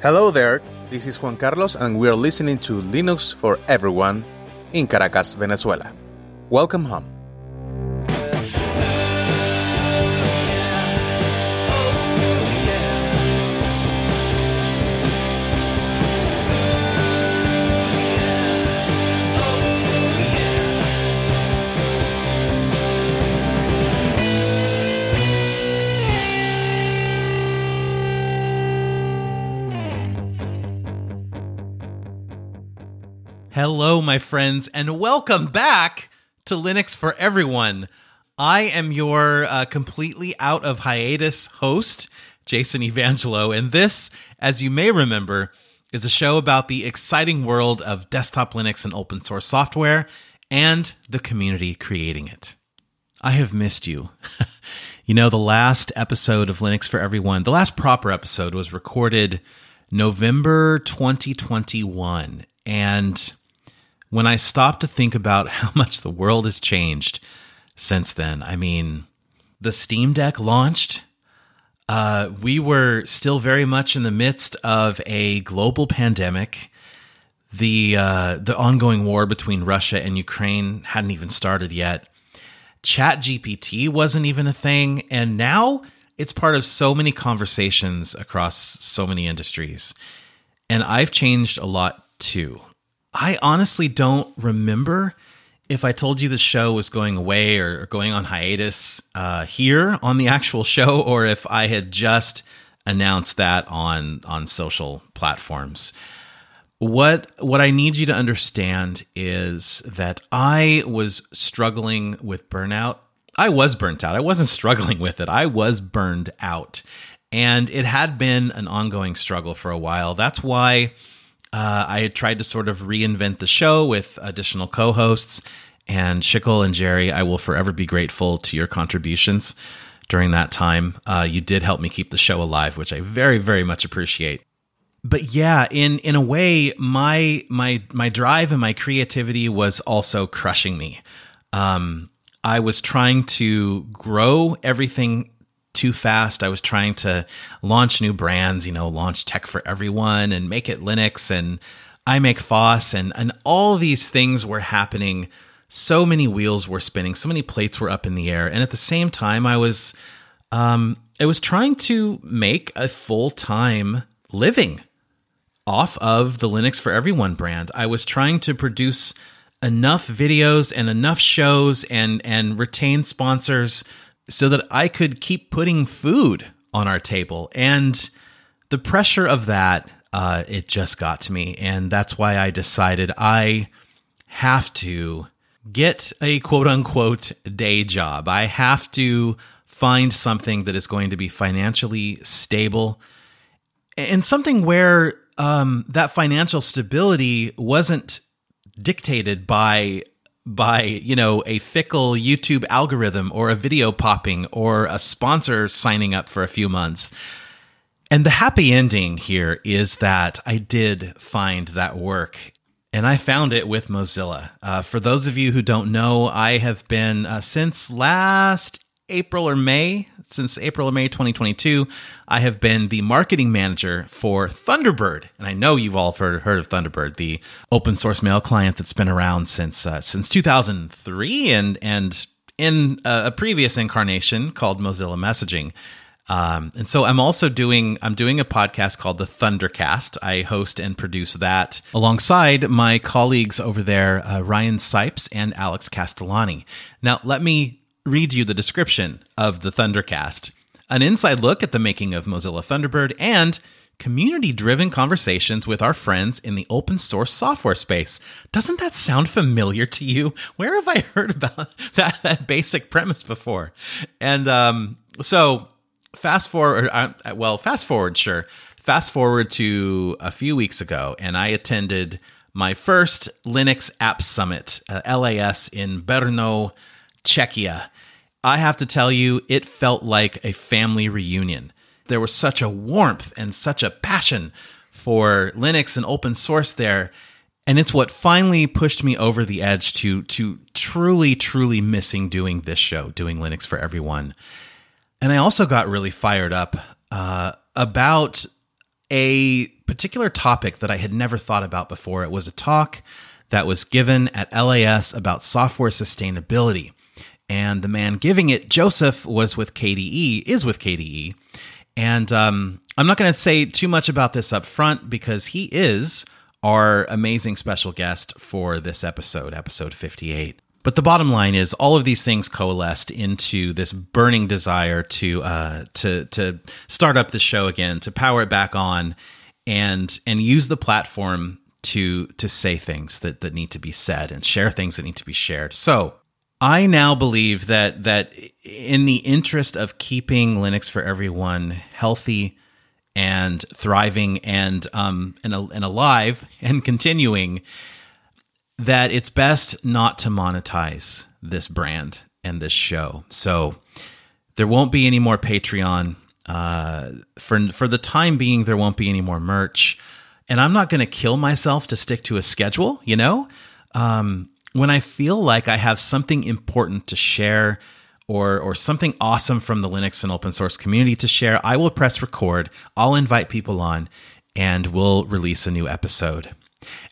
Hello there, this is Juan Carlos, and we are listening to Linux for Everyone in Caracas, Venezuela. Welcome home. Hello, my friends, and welcome back to Linux for Everyone. I am your uh, completely out of hiatus host, Jason Evangelho, and this, as you may remember, is a show about the exciting world of desktop Linux and open source software and the community creating it. I have missed you. you know, the last episode of Linux for Everyone, the last proper episode was recorded November 2021. And when I stop to think about how much the world has changed since then, I mean, the Steam Deck launched. Uh, we were still very much in the midst of a global pandemic. The uh, the ongoing war between Russia and Ukraine hadn't even started yet. Chat GPT wasn't even a thing, and now it's part of so many conversations across so many industries. And I've changed a lot too. I honestly don't remember if I told you the show was going away or, going on hiatus uh, here on the actual show, or if I had just announced that on on social platforms. What what I need you to understand is that I was struggling with burnout. I was burnt out. I wasn't struggling with it. I was burned out. And it had been an ongoing struggle for a while. That's why uh, I had tried to sort of reinvent the show with additional co hosts. And Shickle and Jerry, I will forever be grateful to your contributions during that time. Uh, you did help me keep the show alive, which I very, very much appreciate. But yeah, in in a way, my my my drive and my creativity was also crushing me. Um, I was trying to grow everything too fast. I was trying to launch new brands, you know, launch tech for everyone and make it Linux and iMakeFoss and and all these things were happening. So many wheels were spinning, so many plates were up in the air, and at the same time, I was um, I was trying to make a full time living off of the Linux for Everyone brand. I was trying to produce enough videos and enough shows and and retain sponsors so that I could keep putting food on our table. And the pressure of that, uh, it just got to me. And that's why I decided I have to get a quote unquote day job. I have to find something that is going to be financially stable and something where um, that financial stability wasn't dictated by by, you know, a fickle YouTube algorithm or a video popping or a sponsor signing up for a few months. And the happy ending here is that I did find that work and I found it with Mozilla. Uh, for those of you who don't know, I have been uh, since last April or May, since April or May 2022, I have been the marketing manager for Thunderbird, and I know you've all heard, heard of Thunderbird, the open source mail client that's been around since uh, since 2003, and and in a, a previous incarnation called Mozilla Messaging. Um, and so I'm also doing I'm doing a podcast called the Thundercast. I host and produce that alongside my colleagues over there, uh, Ryan Sipes and Alex Castellani. Now, let me read you the description of the Thundercast an inside look at the making of Mozilla Thunderbird and community driven conversations with our friends in the open source software space. Doesn't that sound familiar to you? Where have I heard about that, that basic premise before? And um, so, fast forward, uh, well, fast forward, sure. Fast forward to a few weeks ago, and I attended my first Linux App Summit, uh, LAS, in Brno, Czechia. I have to tell you, it felt like a family reunion. There was such a warmth and such a passion for Linux and open source there. And it's what finally pushed me over the edge to, to truly, truly missing doing this show, doing Linux for everyone. And I also got really fired up uh, about a particular topic that I had never thought about before. It was a talk that was given at LAS about software sustainability. And the man giving it, Joseph, was with KDE, is with KDE. And um, I'm not going to say too much about this up front because he is our amazing special guest for this episode, episode 58. But the bottom line is, all of these things coalesced into this burning desire to uh, to to start up the show again, to power it back on, and and use the platform to to say things that that need to be said and share things that need to be shared. So I now believe that that in the interest of keeping Linux for everyone healthy and thriving and um and, and alive and continuing that it's best not to monetize this brand and this show. So there won't be any more Patreon. Uh, for for the time being, there won't be any more merch, and I'm not going to kill myself to stick to a schedule. You know, um, when I feel like I have something important to share or or something awesome from the Linux and open source community to share, I will press record. I'll invite people on, and we'll release a new episode.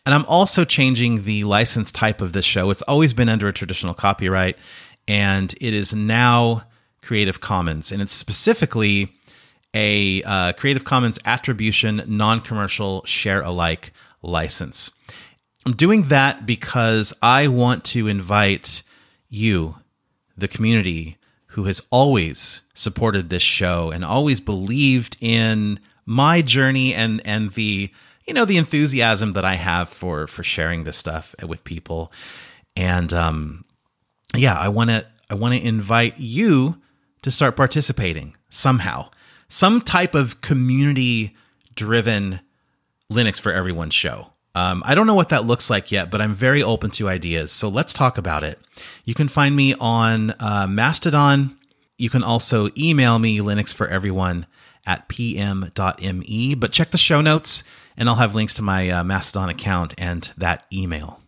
And I'm also changing the license type of this show. It's always been under a traditional copyright, and it is now Creative Commons, and it's specifically a uh, Creative Commons attribution, non commercial, share alike license. I'm doing that because I want to invite you, the community, who has always supported this show and always believed in my journey and and the you know the enthusiasm that I have for for sharing this stuff with people, and um, yeah, I want to I want to invite you to start participating somehow, some type of community driven Linux for Everyone show. Um, I don't know what that looks like yet, but I'm very open to ideas. So let's talk about it. You can find me on uh, Mastodon. You can also email me Linux for Everyone at pm.me. But check the show notes and I'll have links to my uh, Mastodon account and that email.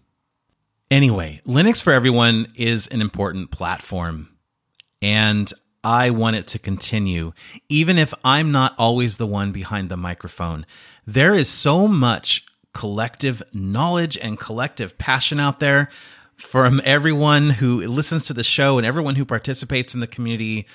Anyway, Linux for Everyone is an important platform, and I want it to continue, even if I'm not always the one behind the microphone. There is so much collective knowledge and collective passion out there from everyone who listens to the show and everyone who participates in the community.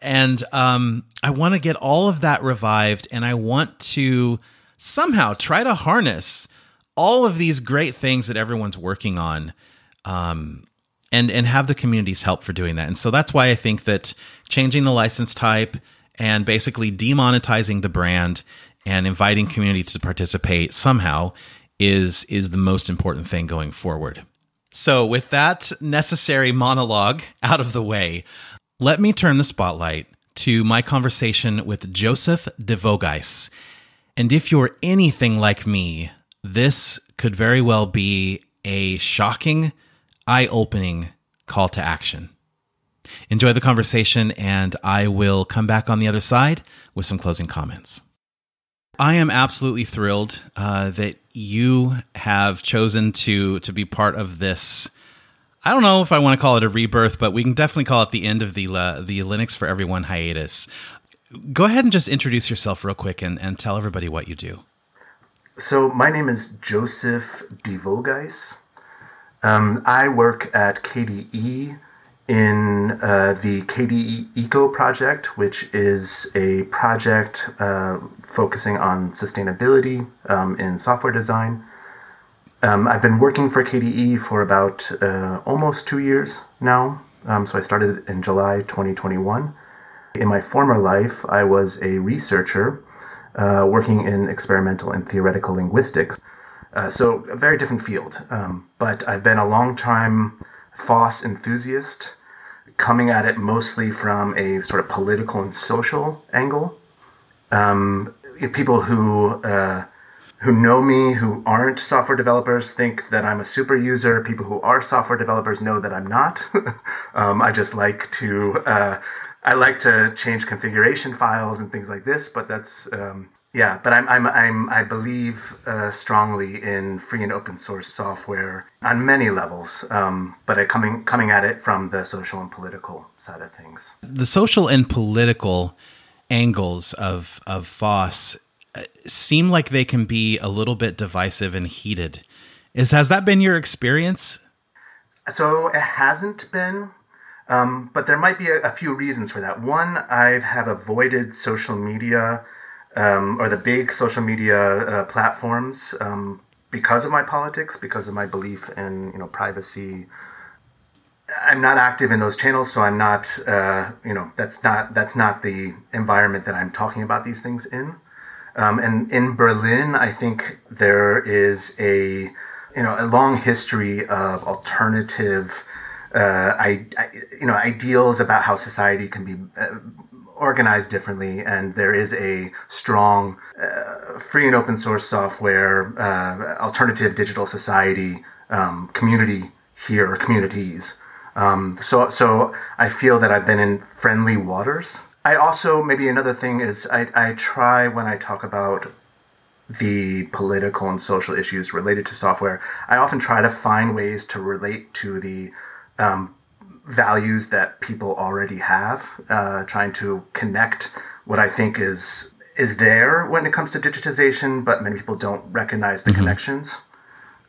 And um, I want to get all of that revived, and I want to somehow try to harness all of these great things that everyone's working on um, and and have the community's help for doing that. And so that's why I think that changing the license type and basically demonetizing the brand and inviting community to participate somehow is is the most important thing going forward. So with that necessary monologue out of the way, let me turn the spotlight to my conversation with Joseph De Veaugh-Geiss. And if you're anything like me, this could very well be a shocking, eye opening call to action. Enjoy the conversation, and I will come back on the other side with some closing comments. I am absolutely thrilled uh, that you have chosen to to be part of this. I don't know if I want to call it a rebirth, but we can definitely call it the end of the uh, the Linux for Everyone hiatus go ahead and just introduce yourself real quick and, and tell everybody what you do. So, my name is Joseph De Veaugh-Geiss. Um, I work at KDE in uh, the KDE Eco project, which is a project uh, focusing on sustainability um, in software design. Um, I've been working for KDE for about uh, almost two years now. Um, so I started in July 2021. In my former life, I was a researcher uh, working in experimental and theoretical linguistics. Uh, so, a very different field. Um, but I've been a long time FOSS enthusiast, coming at it mostly from a sort of political and social angle. Um, people who uh, who know me, who aren't software developers, think that I'm a super user. People who are software developers know that I'm not. um, I just like to uh, I like to change configuration files and things like this, but that's um, yeah. But I'm, I'm, I'm I believe uh, strongly in free and open source software on many levels, um, but coming coming at it from the social and political side of things. The social and political angles of of FOSS uh, seem like they can be a little bit divisive and heated. Is has that been your experience? So it hasn't been, um, but there might be a, a, few reasons for that. One, I have avoided social media um, or the big social media uh, platforms um, because of my politics, because of my belief in you know privacy. I'm not active in those channels, so I'm not uh, you know that's not that's not the environment that I'm talking about these things in. Um, and in Berlin, I think there is a you know a long history of alternative uh, I, I, you know ideals about how society can be uh, organized differently, and there is a strong uh, free and open source software uh, alternative digital society um, community here or communities. Um, so so I feel that I've been in friendly waters. I also maybe another thing is I, I try when I talk about the political and social issues related to software, I often try to find ways to relate to the um, values that people already have, uh, trying to connect what I think is is there when it comes to digitization, but many people don't recognize the mm-hmm. connections.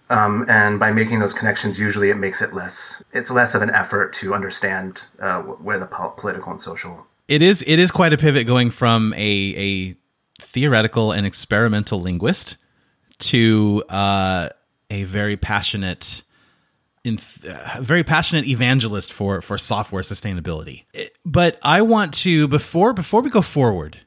Um, and by making those connections, usually it makes it less. It's less of an effort to understand uh, where the po- political and social. It is. It is quite a pivot going from a a theoretical and experimental linguist to uh, a very passionate in uh, very passionate evangelist for for software sustainability. But I want to before before we go forward,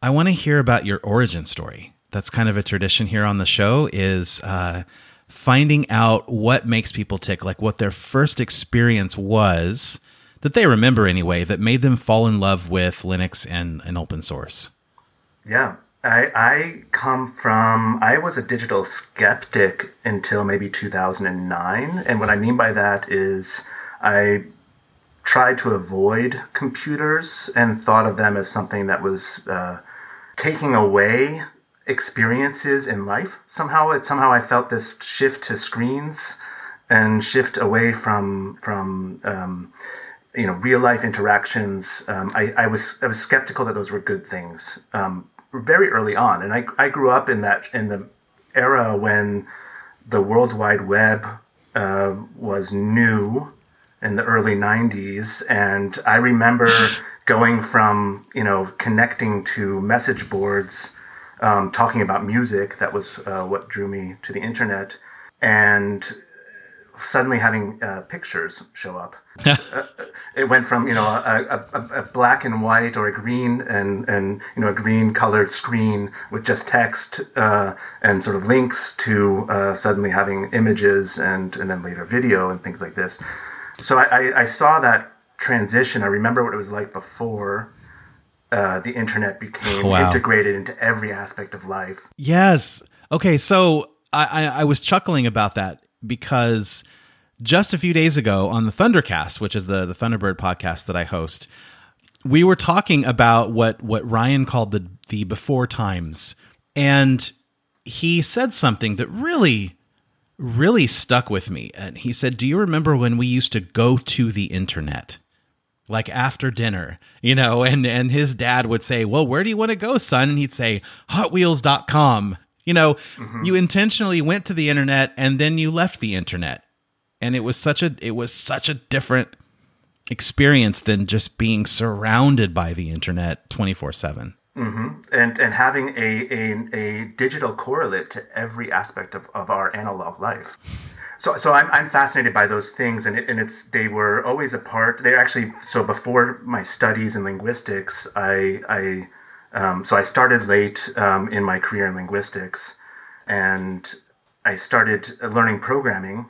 I want to hear about your origin story. That's kind of a tradition here on the show is uh, finding out what makes people tick, like what their first experience was that they remember anyway that made them fall in love with Linux and, and open source. Yeah. I, I come from, I was a digital skeptic until maybe 2009. And what I mean by that is I tried to avoid computers and thought of them as something that was uh, taking away experiences in life. Somehow, it somehow I felt this shift to screens and shift away from from um, you know real life interactions. Um, I, I was I was skeptical that those were good things. Um, very early on, and I I grew up in that in the era when the World Wide Web uh, was new in the early '90s, and I remember going from you know connecting to message boards, um, talking about music. That was uh, what drew me to the internet, and suddenly having uh, pictures show up. uh, it went from you know a, a, a, black and white or a green and and you know a green colored screen with just text uh, and sort of links to uh, suddenly having images and and then later video and things like this. So I, I, I saw that transition. I remember what it was like before. Uh, the internet became wow. integrated into every aspect of life. Yes. Okay. So I, I, I was chuckling about that because just a few days ago on the Thundercast, which is the the Thunderbird podcast that I host, we were talking about what what Ryan called the the before times, and he said something that really really stuck with me. And he said, "Do you remember when we used to go to the internet?" like after dinner, you know, and and his dad would say, "Well, where do you want to go, son?" And he'd say, "hotwheels.com." You know, mm-hmm. you intentionally went to the internet and then you left the internet and it was such a it was such a different experience than just being surrounded by the internet 24/7 mm-hmm. and and having a, a, a digital correlate to every aspect of, of our analog life so so I'm, I'm fascinated by those things and, it, and it's they were always a part they're actually so before my studies in linguistics I I um, so I started late um, in my career in linguistics and I started learning programming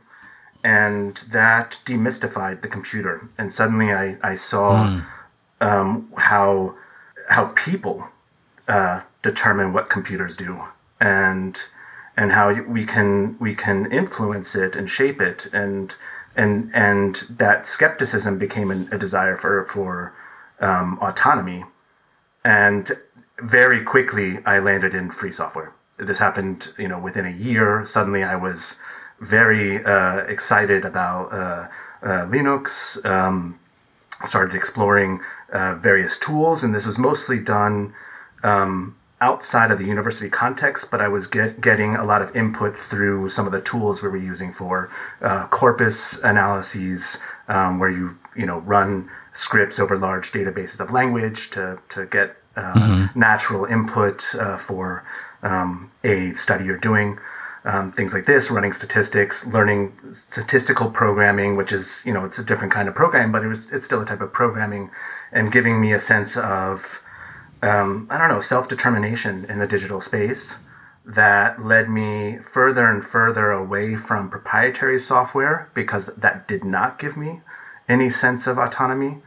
and that demystified the computer. And suddenly I, I saw mm. um, how how people uh, determine what computers do, and and how we can we can influence it and shape it, and and and that skepticism became a, a desire for for um, autonomy, and very quickly I landed in free software. This happened, you know, within a year. Suddenly I was very uh, excited about uh, uh, Linux. Um, started exploring uh, various tools, and this was mostly done um, outside of the university context, but I was get, getting a lot of input through some of the tools we were using for uh, corpus analyses, um, where you you know run scripts over large databases of language to to get uh, mm-hmm. natural input uh, for um, a study you're doing. Um, things like this, running statistics, learning statistical programming, which is you know it's a different kind of programming, but it was it's still a type of programming, and giving me a sense of um, I don't know, self determination in the digital space that led me further and further away from proprietary software because that did not give me any sense of autonomy.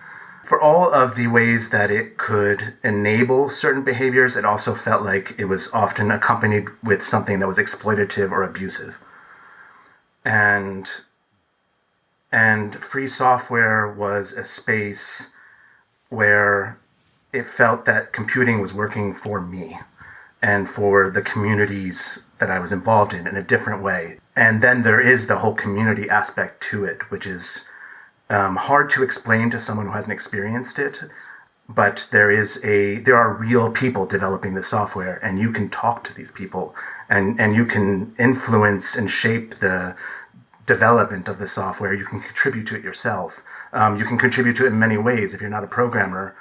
For all of the ways that it could enable certain behaviors, it also felt like it was often accompanied with something that was exploitative or abusive. And and free software was a space where it felt that computing was working for me and for the communities that I was involved in in a different way. And then there is the whole community aspect to it, which is um, hard to explain to someone who hasn't experienced it. But there is a there are real people developing the software, and you can talk to these people, and and you can influence and shape the development of the software. You can contribute to it yourself. Um, you can contribute to it in many ways. If you're not a programmer,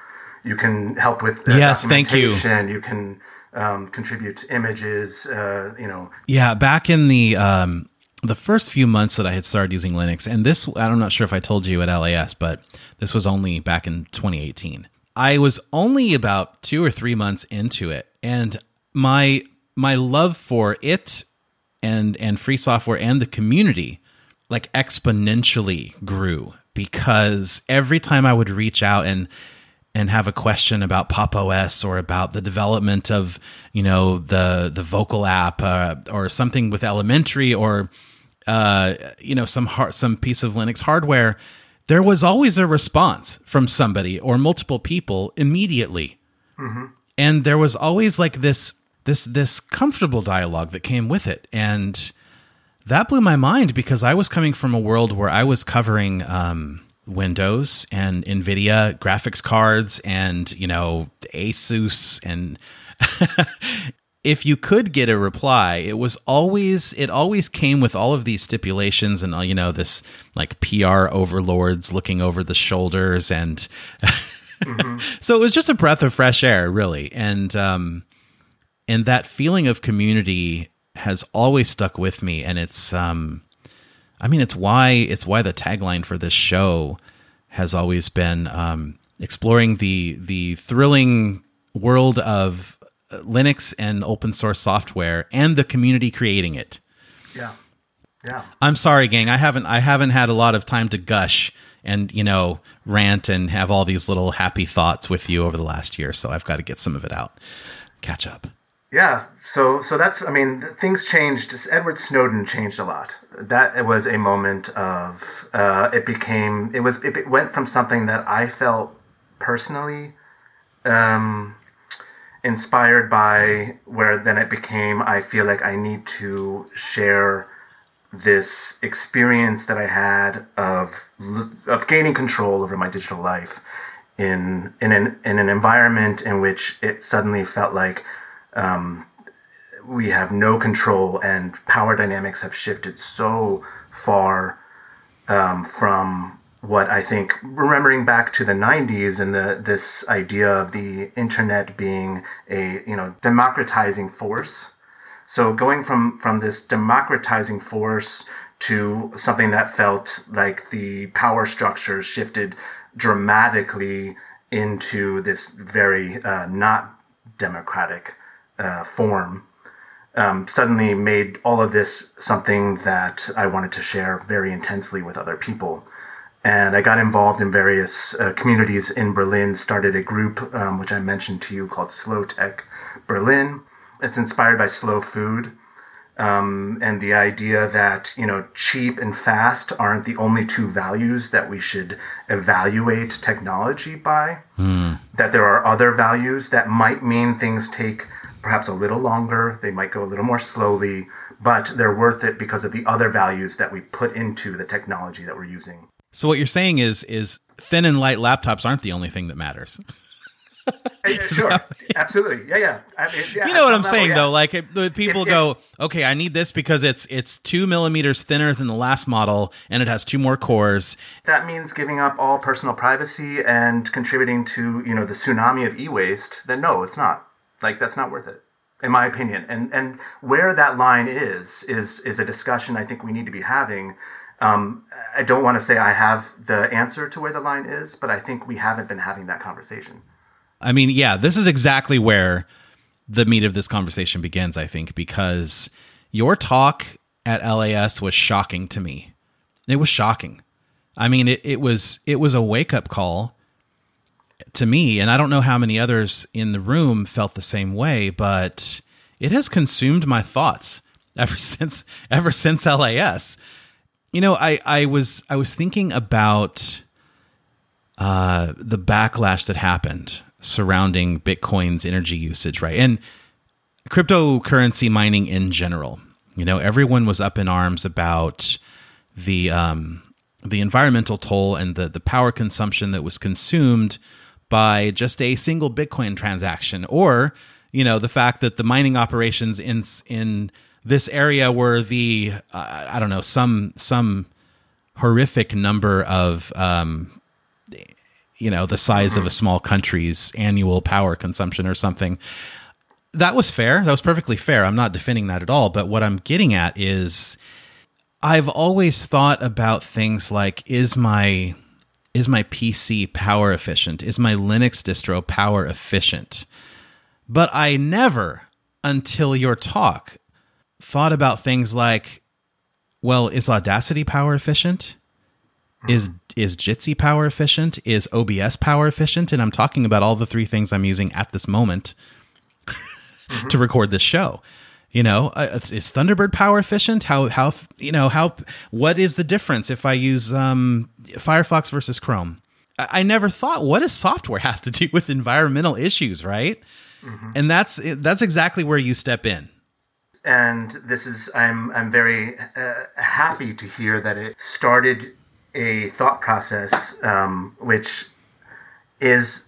you can help with yes, thank you. You can um, contribute images. Uh, you know. Yeah, back in the um, the first few months that I had started using Linux, and this I'm not sure if I told you at LAS, but this was only back in 2018. I was only about two or three months into it, and my my love for it and and free software and the community like exponentially grew because every time I would reach out and and have a question about Pop OS or about the development of you know the the vocal app uh, or something with elementary or uh, you know some har- some piece of Linux hardware, there was always a response from somebody or multiple people immediately, mm-hmm. and there was always like this this this comfortable dialogue that came with it and. That blew my mind because I was coming from a world where I was covering um, Windows and Nvidia graphics cards and you know Asus and if you could get a reply it was always it always came with all of these stipulations and you know this like PR overlords looking over the shoulders and mm-hmm. so it was just a breath of fresh air really and um and that feeling of community has always stuck with me and it's um I mean, it's why it's why the tagline for this show has always been um, exploring the the thrilling world of Linux and open source software and the community creating it. Yeah, yeah. I'm sorry, gang. I haven't I haven't had a lot of time to gush and you know rant and have all these little happy thoughts with you over the last year. So I've got to get some of it out. Catch up. Yeah, so so that's I mean things changed. Edward Snowden changed a lot. That was a moment of uh, it became it was it went from something that I felt personally um, inspired by, where then it became I feel like I need to share this experience that I had of of gaining control over my digital life in in an in an environment in which it suddenly felt like um, we have no control, and power dynamics have shifted so far um, from what I think, remembering back to the 90s and the this idea of the internet being a you know democratizing force. So going from from this democratizing force to something that felt like the power structures shifted dramatically into this very uh, not democratic uh, form um, suddenly made all of this something that I wanted to share very intensely with other people. And I got involved in various uh, communities in Berlin, started a group, um, which I mentioned to you, called Slow Tech Berlin. It's inspired by slow food. Um, and the idea that you know cheap and fast aren't the only two values that we should evaluate technology by. Mm. That there are other values that might mean things take perhaps a little longer. They might go a little more slowly, but they're worth it because of the other values that we put into the technology that we're using. So what you're saying is is thin and light laptops aren't the only thing that matters. sure, absolutely, yeah, yeah. I mean, yeah you know what I'm level, saying though. Like it, the people If- if- go, okay, I need this because it's it's two millimeters thinner than the last model, and it has two more cores. that means giving up all personal privacy and contributing to you know the tsunami of e-waste then no it's not like that's not worth it in my opinion and and where that line is is is a discussion i think we need to be having um, i don't want to say i have the answer to where the line is but i think we haven't been having that conversation I mean, yeah, this is exactly where the meat of this conversation begins, I think, because your talk at LAS was shocking to me. It was shocking. I mean, it, it was it was a wake up call to me, and I don't know how many others in the room felt the same way, but it has consumed my thoughts ever since ever since LAS. You know, I, I was I was thinking about uh, the backlash that happened surrounding Bitcoin's energy usage, right? And cryptocurrency mining in general. You know, everyone was up in arms about the um, the environmental toll and the the power consumption that was consumed by just a single Bitcoin transaction, or you know, the fact that the mining operations in in this area where the uh, I don't know some some horrific number of um, you know the size of a small country's annual power consumption or something. That was fair. That was perfectly fair. I'm not defending that at all. But what i'm getting at is i've always thought about things like is my is my pc power efficient? Is my linux distro power efficient? But i never until your talk thought about things like well is audacity power efficient is is Jitsi power efficient? Is OBS power efficient? And I'm talking about all the three things I'm using at this moment to record this show. You know, uh, is Thunderbird power efficient? How how you know how what is the difference if I use um, Firefox versus Chrome? I, I never thought what does software have to do with environmental issues, right? And that's that's exactly where you step in. And this is I'm I'm very uh, happy to hear that it started a thought process um, which is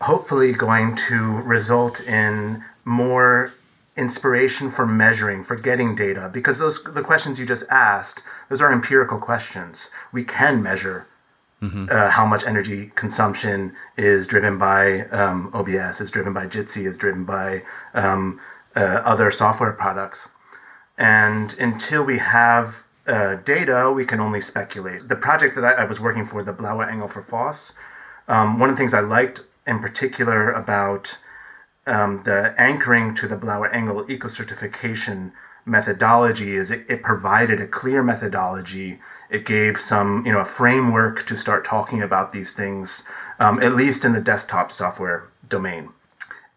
hopefully going to result in more inspiration for measuring for getting data. Because those the questions you just asked those are empirical questions. We can measure uh, how much energy consumption is driven by um, OBS, is driven by Jitsi, is driven by um, uh, other software products. And until we have uh, data, we can only speculate. The project that I, I was working for, the Blaue Engel for FOSS, um, one of the things I liked in particular about um, the anchoring to the Blaue Engel eco certification methodology is it, it provided a clear methodology. It gave some, you know, a framework to start talking about these things, um, at least in the desktop software domain.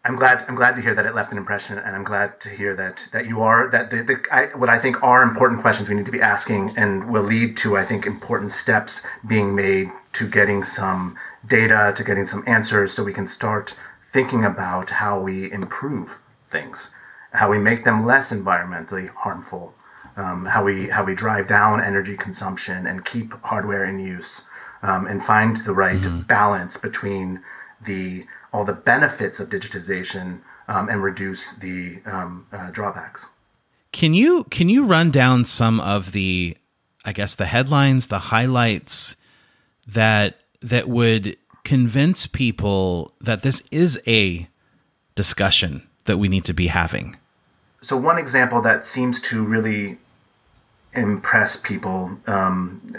I'm glad. I'm glad to hear that it left an impression, and I'm glad to hear that that you are that the, the I, what I think are important questions we need to be asking, and will lead to I think important steps being made to getting some data, to getting some answers, so we can start thinking about how we improve things, how we make them less environmentally harmful, um, how we how we drive down energy consumption and keep hardware in use, um, and find the right balance between the all the benefits of digitization um, and reduce the um, uh, drawbacks. Can you can you run down some of the I guess the headlines, the highlights that that would convince people that this is a discussion that we need to be having? So one example that seems to really impress people um,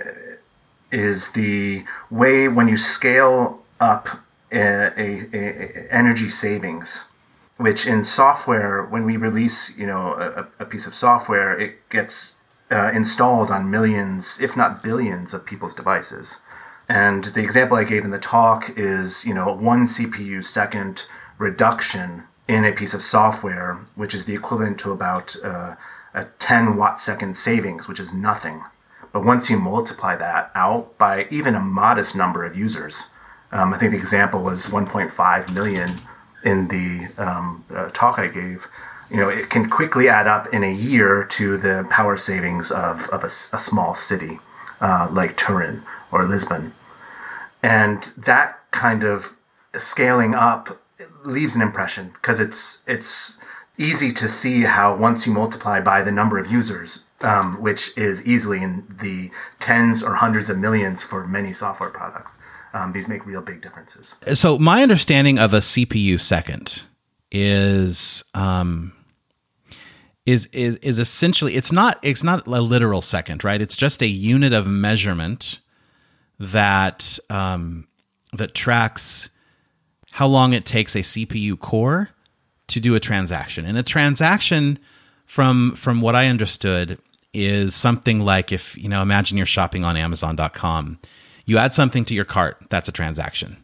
is the way when you scale up a, a, a energy savings, which in software, when we release, you know, a, a piece of software, it gets uh, installed on millions, if not billions, of people's devices. And the example I gave in the talk is, you know, one CPU second reduction in a piece of software, which is the equivalent to about uh, a 10 watt second savings, which is nothing. But once you multiply that out by even a modest number of users, um, I think the example was 1.5 million in the um, uh, talk I gave. You know, it can quickly add up in a year to the power savings of, of a, a small city uh, like Turin or Lisbon. And that kind of scaling up leaves an impression because it's it's easy to see how once you multiply by the number of users, um, which is easily in the tens or hundreds of millions for many software products, um, these make real big differences. So my understanding of a CPU second is um, is is is essentially it's not it's not a literal second, right? It's just a unit of measurement that um, that tracks how long it takes a CPU core to do a transaction. And a transaction from from what I understood is something like if, you know, imagine you're shopping on amazon.com. You add something to your cart, that's a transaction.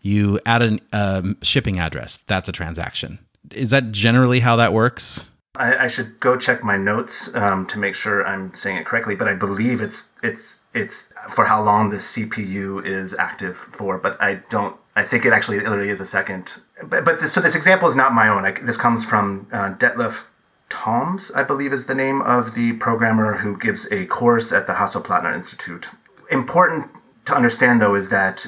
You add a um, shipping address, that's a transaction. Is that generally how that works? I, I should go check my notes um, to make sure I'm saying it correctly, but I believe it's it's it's for how long the CPU is active for, but I don't. I think it actually literally is a second. But, but this, so this example is not my own. I, this comes from uh, Detlef Thoms, I believe is the name of the programmer who gives a course at the Hasso-Plattner Institute. Important to understand, though, is that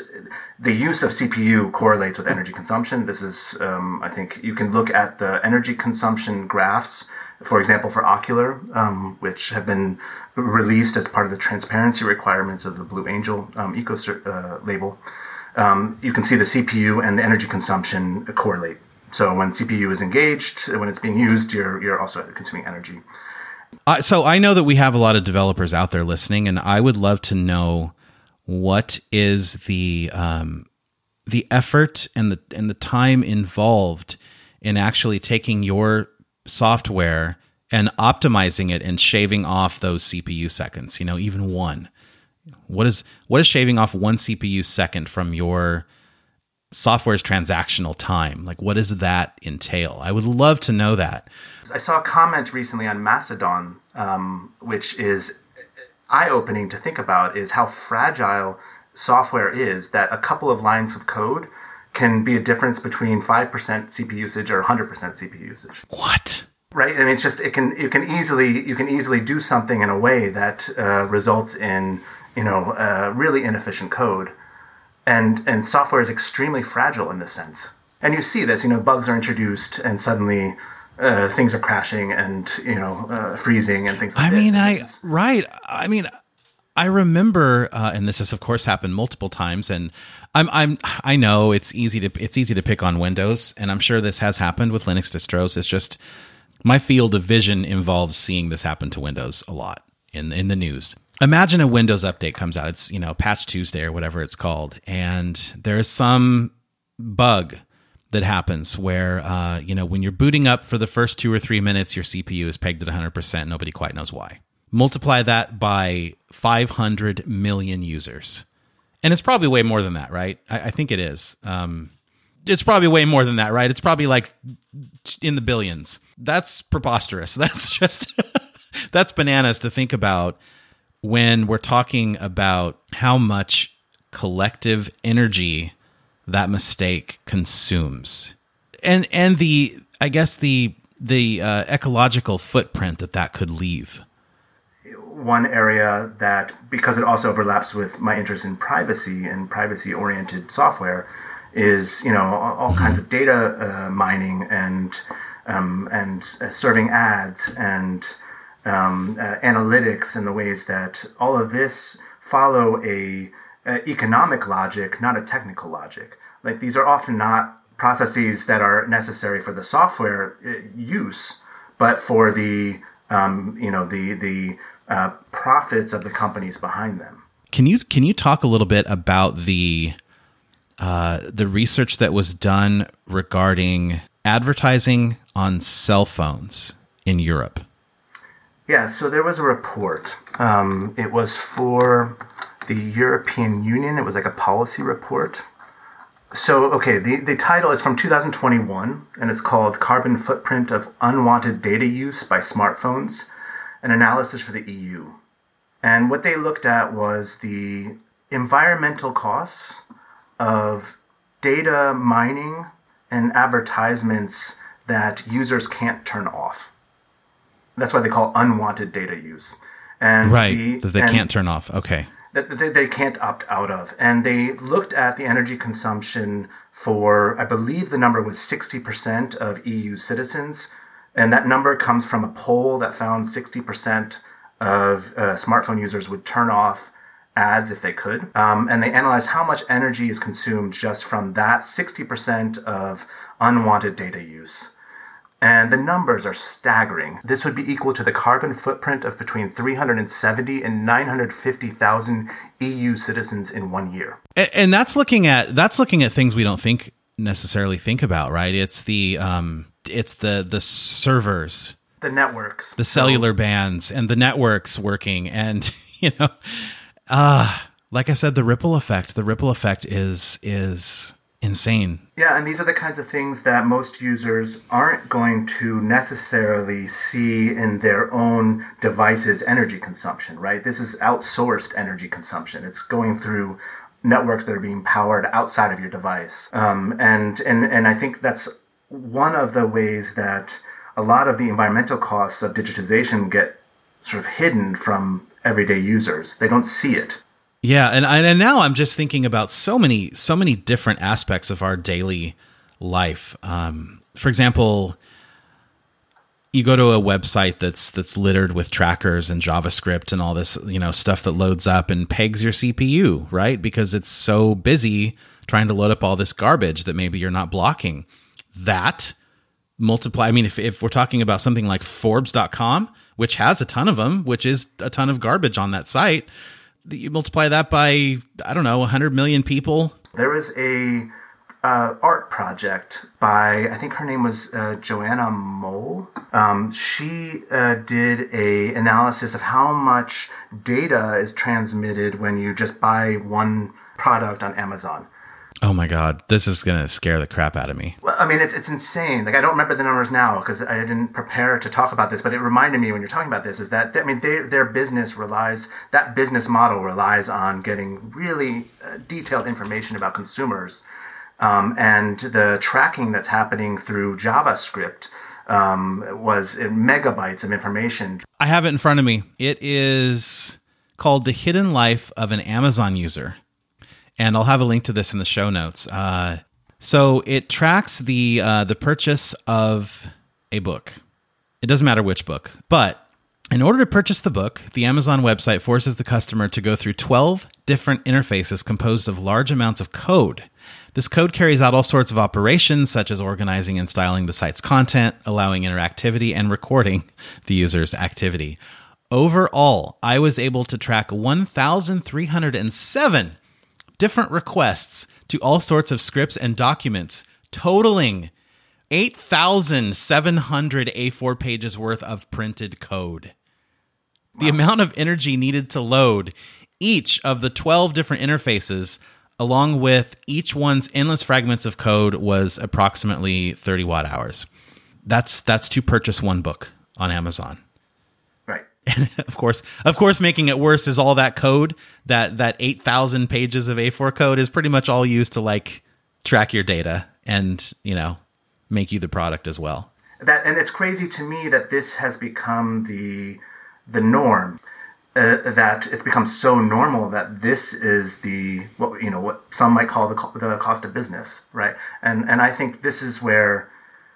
the use of CPU correlates with energy consumption. This is, um, I think, you can look at the energy consumption graphs, for example, for Okular, um, which have been released as part of the transparency requirements of the Blue Angel um, eco uh, label. Um, you can see the CPU and the energy consumption correlate. So when CPU is engaged, when it's being used, you're you're also consuming energy. Uh, so I know that we have a lot of developers out there listening, and I would love to know what is the um, the effort and the and the time involved in actually taking your software and optimizing it and shaving off those CPU seconds. You know, even one. What is what is shaving off one CPU second from your software's transactional time? Like, what does that entail? I would love to know that. I saw a comment recently on Mastodon, um, which is eye opening to think about, is how fragile software is that a couple of lines of code can be a difference between 5% CPU usage or 100% CPU usage. What? Right, I mean, it's just it can you can easily you can easily do something in a way that uh, results in you know uh, really inefficient code, and and software is extremely fragile in this sense. And you see this, you know, bugs are introduced, and suddenly uh, things are crashing and you know uh, freezing and things. like that. I this. mean, I is- right. I mean, I remember, uh, and this has of course happened multiple times. And I'm, I'm, I know it's easy to it's easy to pick on Windows, and I'm sure this has happened with Linux distros. It's just my field of vision involves seeing this happen to Windows a lot in in the news. Imagine a Windows update comes out. It's you know Patch Tuesday or whatever it's called, and there is some bug that happens where uh, you know when you're booting up for the first two or three minutes, your CPU is pegged at 100%. Nobody quite knows why. Multiply that by 500 million users, and it's probably way more than that, right? I, I think it is. Um, it's probably way more than that, right? It's probably like in the billions. That's preposterous. That's just that's bananas to think about when we're talking about how much collective energy that mistake consumes. And and the i guess the the uh, ecological footprint that that could leave. One area that because it also overlaps with my interest in privacy and privacy oriented software is you know all, all kinds of data uh, mining and um, and uh, serving ads and um, uh, analytics and the ways that all of this follow a, a economic logic, not a technical logic. Like these are often not processes that are necessary for the software uh, use, but for the um, you know the the uh, profits of the companies behind them. can you can you talk a little bit about the uh, the research that was done regarding advertising on cell phones in Europe? Yeah, so there was a report. Um, it was for the European Union. It was like a policy report. So, okay, the, the title is from 2021, and it's called Carbon Footprint of Unwanted Data Use by Smartphones An Analysis for the EU. And what they looked at was the environmental costs of data mining and advertisements that users can't turn off. That's why they call unwanted data use. And Right, the- that they and- can't turn off. Okay. That they, they can't opt out of. And they looked at the energy consumption for, I believe the number was 60% of EU citizens. And that number comes from a poll that found 60% of uh, smartphone users would turn off ads if they could. Um, and they analyzed how much energy is consumed just from that 60% of unwanted data use. And the numbers are staggering. This would be equal to the carbon footprint of between 370 and 950,000 EU citizens in one year. And, that's looking at that's looking at things we don't think necessarily think about, right? It's the um, it's the the servers, the networks, the cellular bands, and the networks working, and you know, uh like I said, the ripple effect. The ripple effect is is insane. Yeah, and these are the kinds of things that most users aren't going to necessarily see in their own device's energy consumption, right? This is outsourced energy consumption. It's going through networks that are being powered outside of your device. Um, and, and, and I think that's one of the ways that a lot of the environmental costs of digitization get sort of hidden from everyday users. They don't see it. Yeah, and and now I'm just thinking about so many so many different aspects of our daily life. Um, for example, you go to a website that's that's littered with trackers and JavaScript and all this you know stuff that loads up and pegs your CPU, right? Because it's so busy trying to load up all this garbage that maybe you're not blocking. That multiply. I mean, if if we're talking about something like Forbes.com, which has a ton of them, which is a ton of garbage on that site you multiply that by I don't know 100 million people. There was a uh, art project by I think her name was uh, Joana Moll. Um, she uh, did a analysis of how much data is transmitted when you just buy one product on Amazon. Oh my god, this is gonna scare the crap out of me. Well, I mean, it's it's insane. Like I don't remember the numbers now because I didn't prepare to talk about this, but it reminded me when you're talking about this is that I mean, they, their business relies that business model relies on getting really uh, detailed information about consumers, um, and the tracking that's happening through JavaScript um, was megabytes of information. I have it in front of me. It is called "The Hidden Life of an Amazon User." And I'll have a link to this in the show notes. Uh, so it tracks the uh, the purchase of a book. It doesn't matter which book, but in order to purchase the book, the Amazon website forces the customer to go through 12 different interfaces composed of large amounts of code. This code carries out all sorts of operations, such as organizing and styling the site's content, allowing interactivity, and recording the user's activity. Overall, I was able to track 1,307 different requests to all sorts of scripts and documents, totaling 8,700 A4 pages worth of printed code. The amount of energy needed to load each of the 12 different interfaces, along with each one's endless fragments of code, was approximately 30 watt hours. That's that's to purchase one book on Amazon. And of course, of course, making it worse is all that code that that eight thousand pages of A4 code is pretty much all used to like track your data and you know make you the product as well. That and it's crazy to me that this has become the the norm. Uh, that it's become so normal that this is the what you know what some might call the the cost of business, right? And and I think this is where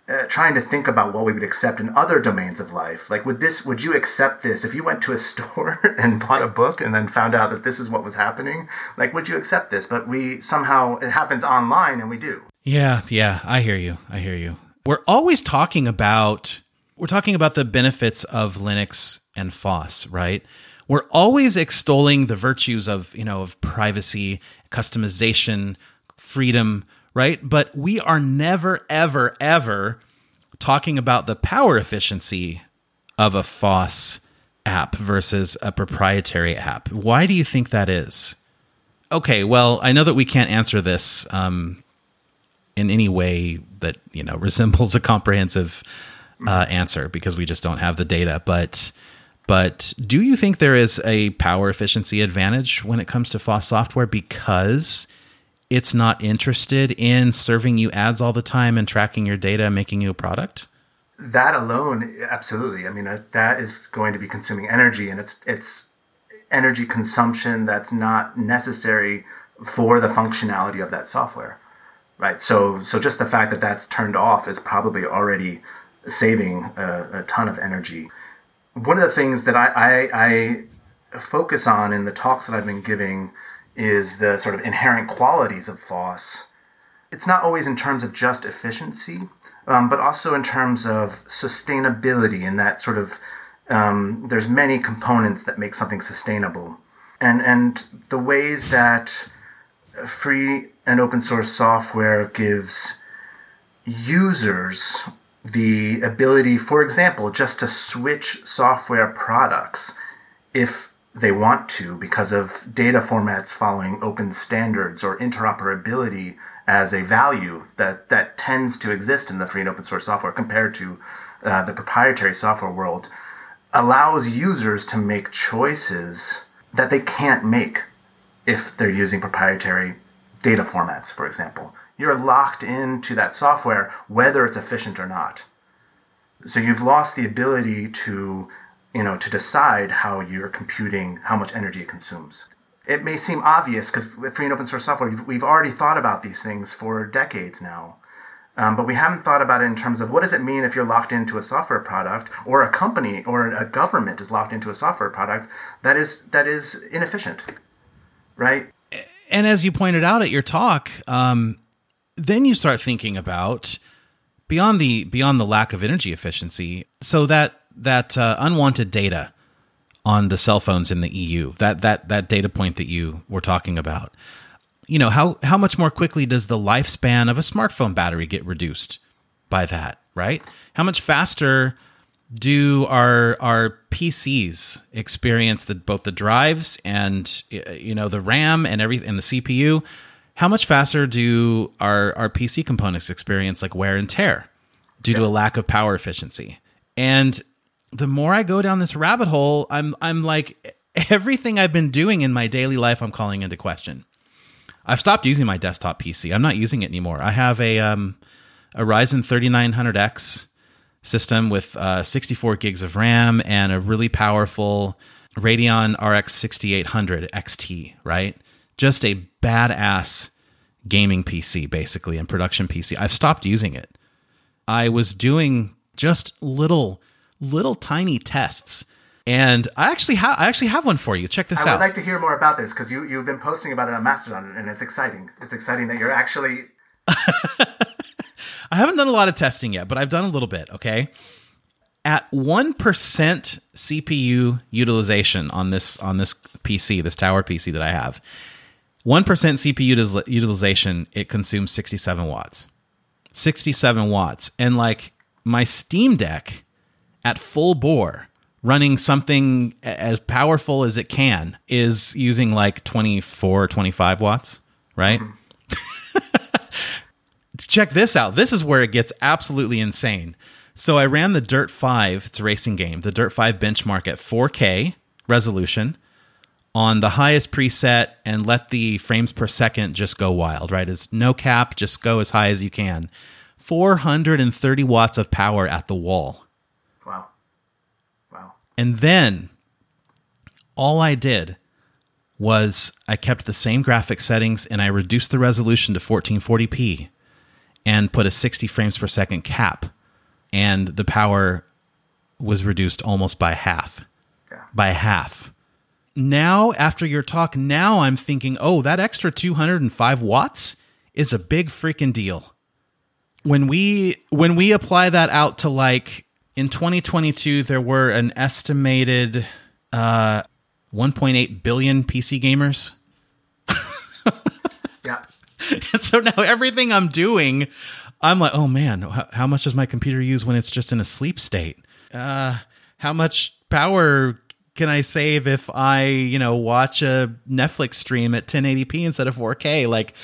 uh, trying to think about what we would accept in other domains of life. Like, would this? Would you accept this if you went to a store and bought a book and then found out that this is what was happening? Like, would you accept this? But we somehow it happens online, and we do. Yeah, yeah, I hear you. I hear you. We're always talking about we're talking about the benefits of Linux and FOSS, right? We're always extolling the virtues of you know of privacy, customization, freedom right? But we are never, ever, ever talking about the power efficiency of a FOSS app versus a proprietary app. Why do you think that is? Okay, well, I know that we can't answer this um, in any way that you know resembles a comprehensive uh, answer because we just don't have the data. But but do you think there is a power efficiency advantage when it comes to FOSS software because it's not interested in serving you ads all the time and tracking your data making you a product? That alone, absolutely. I mean, uh, that is going to be consuming energy, and it's it's energy consumption that's not necessary for the functionality of that software. right? So so just the fact that that's turned off is probably already saving a, a ton of energy. One of the things that I, I, I focus on in the talks that I've been giving is the sort of inherent qualities of FOSS. It's not always in terms of just efficiency, um, but also in terms of sustainability and that sort of um, there's many components that make something sustainable and and the ways that free and open source software gives users the ability for example just to switch software products if they want to because of data formats following open standards or interoperability as a value that, that tends to exist in the free and open source software compared to uh, the proprietary software world allows users to make choices that they can't make if they're using proprietary data formats, for example. You're locked into that software whether it's efficient or not. So you've lost the ability to, you know, to decide how you're computing how much energy it consumes. It may seem obvious because with free and open source software, we've already thought about these things for decades now. Um, but we haven't thought about it in terms of what does it mean if you're locked into a software product or a company or a government is locked into a software product that is that is inefficient, right? And as you pointed out at your talk, um, then you start thinking about beyond the beyond the lack of energy efficiency. So that that uh, unwanted data on the cell phones in the EU, that that that data point that you were talking about. You know how how much more quickly does the lifespan of a smartphone battery get reduced by that right? How much faster do our our PCs experience the both the drives and you know the RAM and everything and the CPU how much faster do our our PC components experience like wear and tear due to a lack of power efficiency? And the more I go down this rabbit hole I'm I'm like everything I've been doing in my daily life I'm calling into question I've stopped using my desktop PC. I'm not using it anymore. I have a um, a Ryzen 3900X system with uh, 64 gigs of RAM and a really powerful Radeon RX 6800 XT. Right, just a badass gaming PC, basically, and production PC. I've stopped using it. I was doing just little, little tiny tests and I actually have I actually have one for you. Check this I out. I would like to hear more about this because you you've been posting about it on Mastodon, and it's exciting. It's exciting that you're actually. I haven't done a lot of testing yet, but I've done a little bit. Okay, at one percent CPU utilization on this on this PC, this tower PC that I have, one percent CPU utilization, it consumes sixty seven watts. Sixty seven watts, and like my Steam Deck at full bore running something as powerful as it can is using like 24 25 watts right? Mm-hmm. check this out. This is where it gets absolutely insane. So i ran the dirt 5 it's a racing game the dirt 5 benchmark at 4k resolution on the highest preset and let the frames per second just go wild right? Is no cap just go as high as you can. 430 watts of power at the wall and then all I did was I kept the same graphic settings and I reduced the resolution to 1440p and put a 60 frames per second cap. And the power was reduced almost by half. Yeah. By half. Now, after your talk, now I'm thinking, oh, that extra 205 watts is a big freaking deal. When we when we apply that out to like in 2022, there were an estimated uh, 1.8 billion PC gamers. yeah. And so now everything I'm doing, I'm like, oh man, how much does my computer use when it's just in a sleep state? Uh, how much power can I save if I, you know, watch a Netflix stream at 1080p instead of 4K? Like,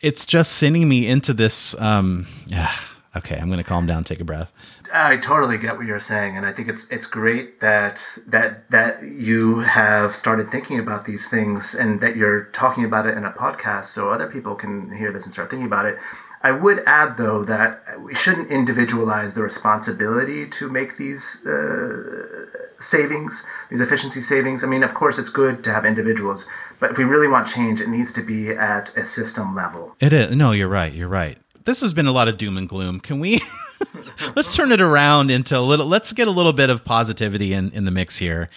it's just sending me into this. Um, yeah. Okay, I'm going to calm down, take a breath. I totally get what you're saying, and I think it's it's great that that that you have started thinking about these things and that you're talking about it in a podcast, so other people can hear this and start thinking about it. I would add, though, that we shouldn't individualize the responsibility to make these uh, savings, these efficiency savings. I mean, of course, it's good to have individuals, but if we really want change, it needs to be at a system level. It is. No, you're right. You're right. This has been a lot of doom and gloom. Can we let's turn it around into a little? Let's get a little bit of positivity in in the mix here,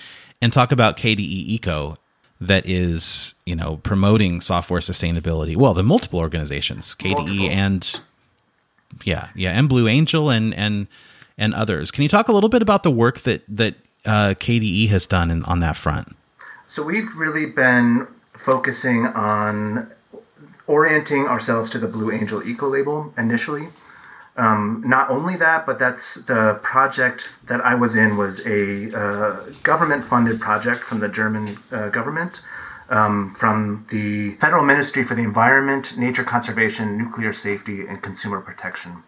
and talk about KDE Eco that is you know promoting software sustainability well the multiple organizations kde multiple. and yeah yeah and blue angel and and and others can you talk a little bit about the work that that uh, kde has done in, on that front so we've really been focusing on orienting ourselves to the blue angel eco label initially um, not only that, but that's the project that I was in was a uh, government-funded project from the German uh, government, um, from the Federal Ministry for the Environment, Nature Conservation, Nuclear Safety, and Consumer Protection.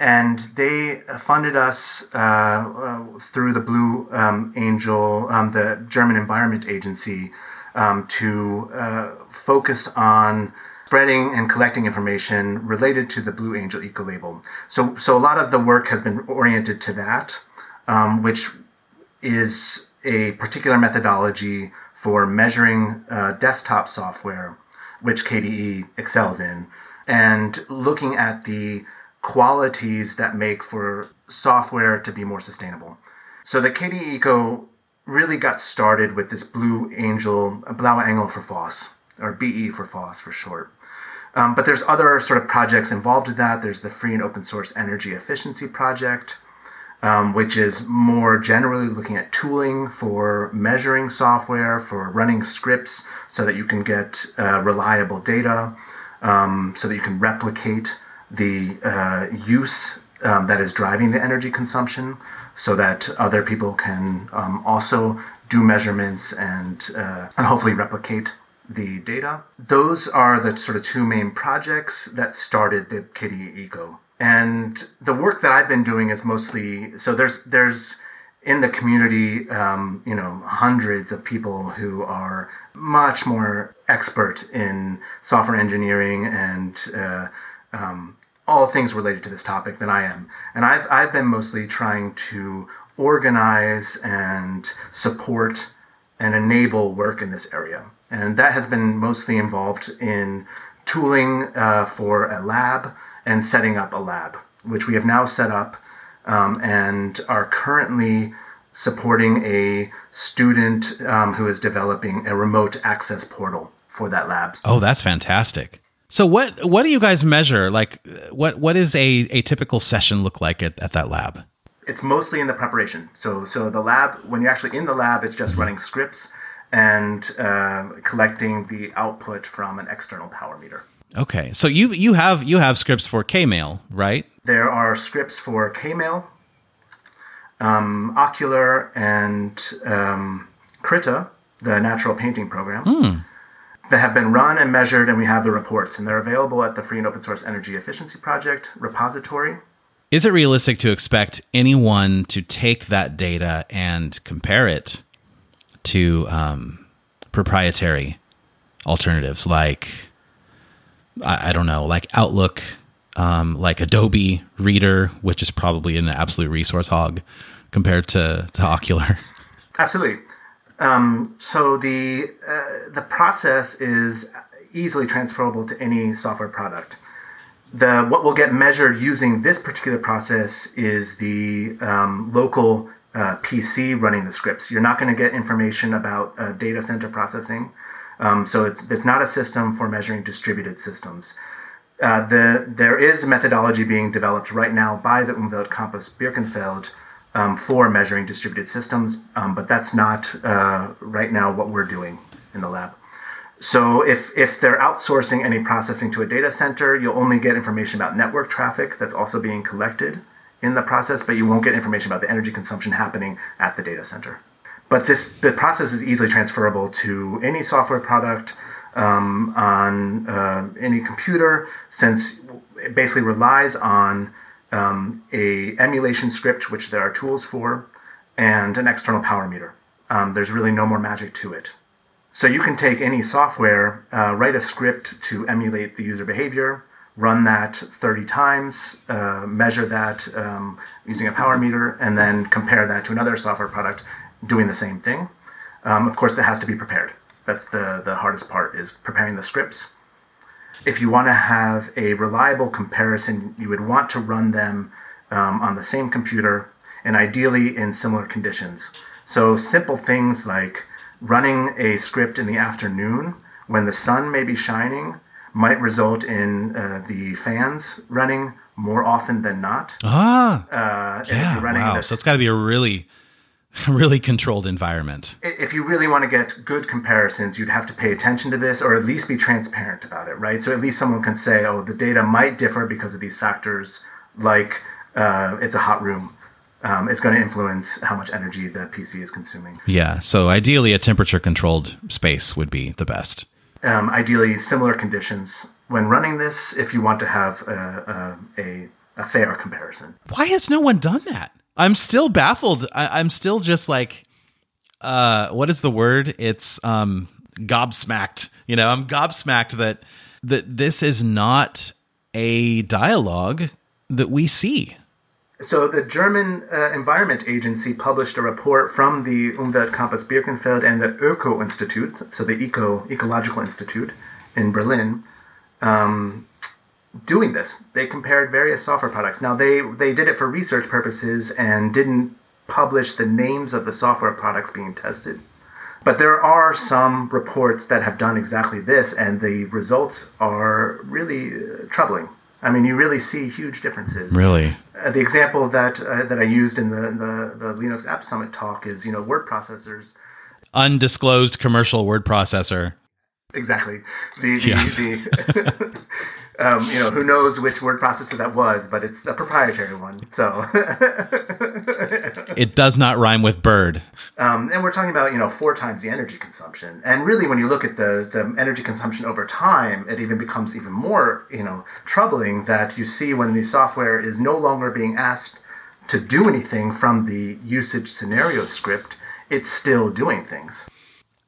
And they funded us uh, uh through the Blue um, Angel, um, the German Environment Agency, um, to focus on spreading and collecting information related to the Blue Angel Eco Label. So, so a lot of the work has been oriented to that, um, which is a particular methodology for measuring uh, desktop software, which KDE excels in, and looking at the qualities that make for software to be more sustainable. So the KDE Eco really got started with this Blue Angel, Blaue Engel for FOSS, or BE for FOSS for short. Um, but there's other sort of projects involved in that. There's the Free and Open Source Energy Efficiency Project, um, which is more generally looking at tooling for measuring software, for running scripts so that you can get uh, reliable data, um, so that you can replicate the uh, use um, that is driving the energy consumption, so that other people can um, also do measurements and, uh, and hopefully replicate the data. Those are the sort of two main projects that started the KDE Eco. And the work that I've been doing is mostly so there's there's in the community, um, you know, hundreds of people who are much more expert in software engineering and uh, um, all things related to this topic than I am. And I've I've been mostly trying to organize and support and enable work in this area. And that has been mostly involved in tooling uh, for a lab and setting up a lab, which we have now set up um, and are currently supporting a student um, who is developing a remote access portal for that lab. Oh, that's fantastic. So what what do you guys measure? Like what what is a, a typical session look like at, at that lab? It's mostly in the preparation. So so the lab when you're actually in the lab, it's just mm-hmm. running scripts and uh, collecting the output from an external power meter. Okay, so you you have you have scripts for Kmail, right? There are scripts for Kmail, um, Okular, and um, Krita, the natural painting program, mm. that have been run and measured, and we have the reports, and they're available at the Free and Open Source Energy Efficiency Project repository. Is it realistic to expect anyone to take that data and compare it to um, proprietary alternatives like I, I, don't know, like Outlook, um, like Adobe Reader, which is probably an absolute resource hog compared to, to Okular. Absolutely. Um, so the uh, the process is easily transferable to any software product. The what will get measured using this particular process is the um, local uh, PC running the scripts. You're not going to get information about uh, data center processing. Um, so it's it's not a system for measuring distributed systems. Uh, the there is a methodology being developed right now by the Umweltcampus Birkenfeld um, for measuring distributed systems, um, but that's not uh, right now what we're doing in the lab. So if if they're outsourcing any processing to a data center, you'll only get information about network traffic that's also being collected in the process, but you won't get information about the energy consumption happening at the data center. But this the process is easily transferable to any software product um, on uh, any computer, since it basically relies on um, a emulation script, which there are tools for, and an external power meter. Um, there's really no more magic to it. So you can take any software, uh, write a script to emulate the user behavior, run that 30 times, uh, measure that um, using a power meter, and then compare that to another software product doing the same thing. Um, of course, it has to be prepared. That's the, the hardest part is preparing the scripts. If you want to have a reliable comparison, you would want to run them um, on the same computer and ideally in similar conditions. So simple things like running a script in the afternoon when the sun may be shining might result in uh, the fans running more often than not. Ah, Uh, yeah, wow. So it's got to be a really, really controlled environment. if you really want to get good comparisons, you'd have to pay attention to this or at least be transparent about it, right? So at least someone can say, oh, the data might differ because of these factors, like uh, it's a hot room. Um, it's going to influence how much energy the PC is consuming. Yeah. So ideally, a temperature controlled space would be the best. Um, ideally, similar conditions when running this if you want to have a, a, a, fair comparison. Why has no one done that? I'm still baffled. I, I'm still just like, uh, what is the word? It's um, gobsmacked. You know, I'm gobsmacked that that this is not a dialogue that we see. So the German uh, Environment Agency published a report from the Umweltcampus Birkenfeld and the Öko Institute, so the Eco Ecological Institute in Berlin, um, doing this. They compared various software products. Now they they did it for research purposes and didn't publish the names of the software products being tested. But there are some reports that have done exactly this, and the results are really uh, troubling. I mean, you really see huge differences. Really? Uh, the example that uh, that I used in the, the the Linux App Summit talk is you know word processors. Undisclosed commercial word processor. Exactly. The the, Yes. the um, you know who knows which word processor that was, but it's a proprietary one. So It does not rhyme with bird. um, and we're talking about you know four times the energy consumption. And really, when you look at the the energy consumption over time, it even becomes even more you know troubling that you see when the software is no longer being asked to do anything from the usage scenario script. It's still doing things.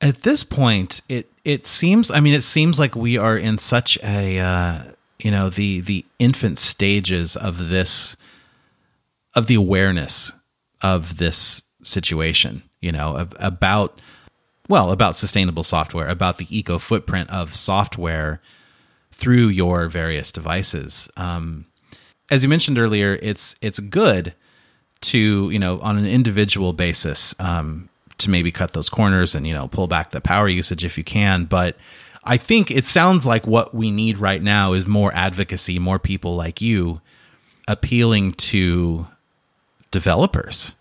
At this point, it it seems. I mean, it seems like we are in such a uh, you know the the infant stages of this of the awareness of this situation. You know of, about well about sustainable software, about the eco footprint of software through your various devices. Um, as you mentioned earlier, it's it's good to you know on an individual basis um, to maybe cut those corners and you know pull back the power usage if you can. But I think it sounds like what we need right now is more advocacy, more people like you appealing to developers.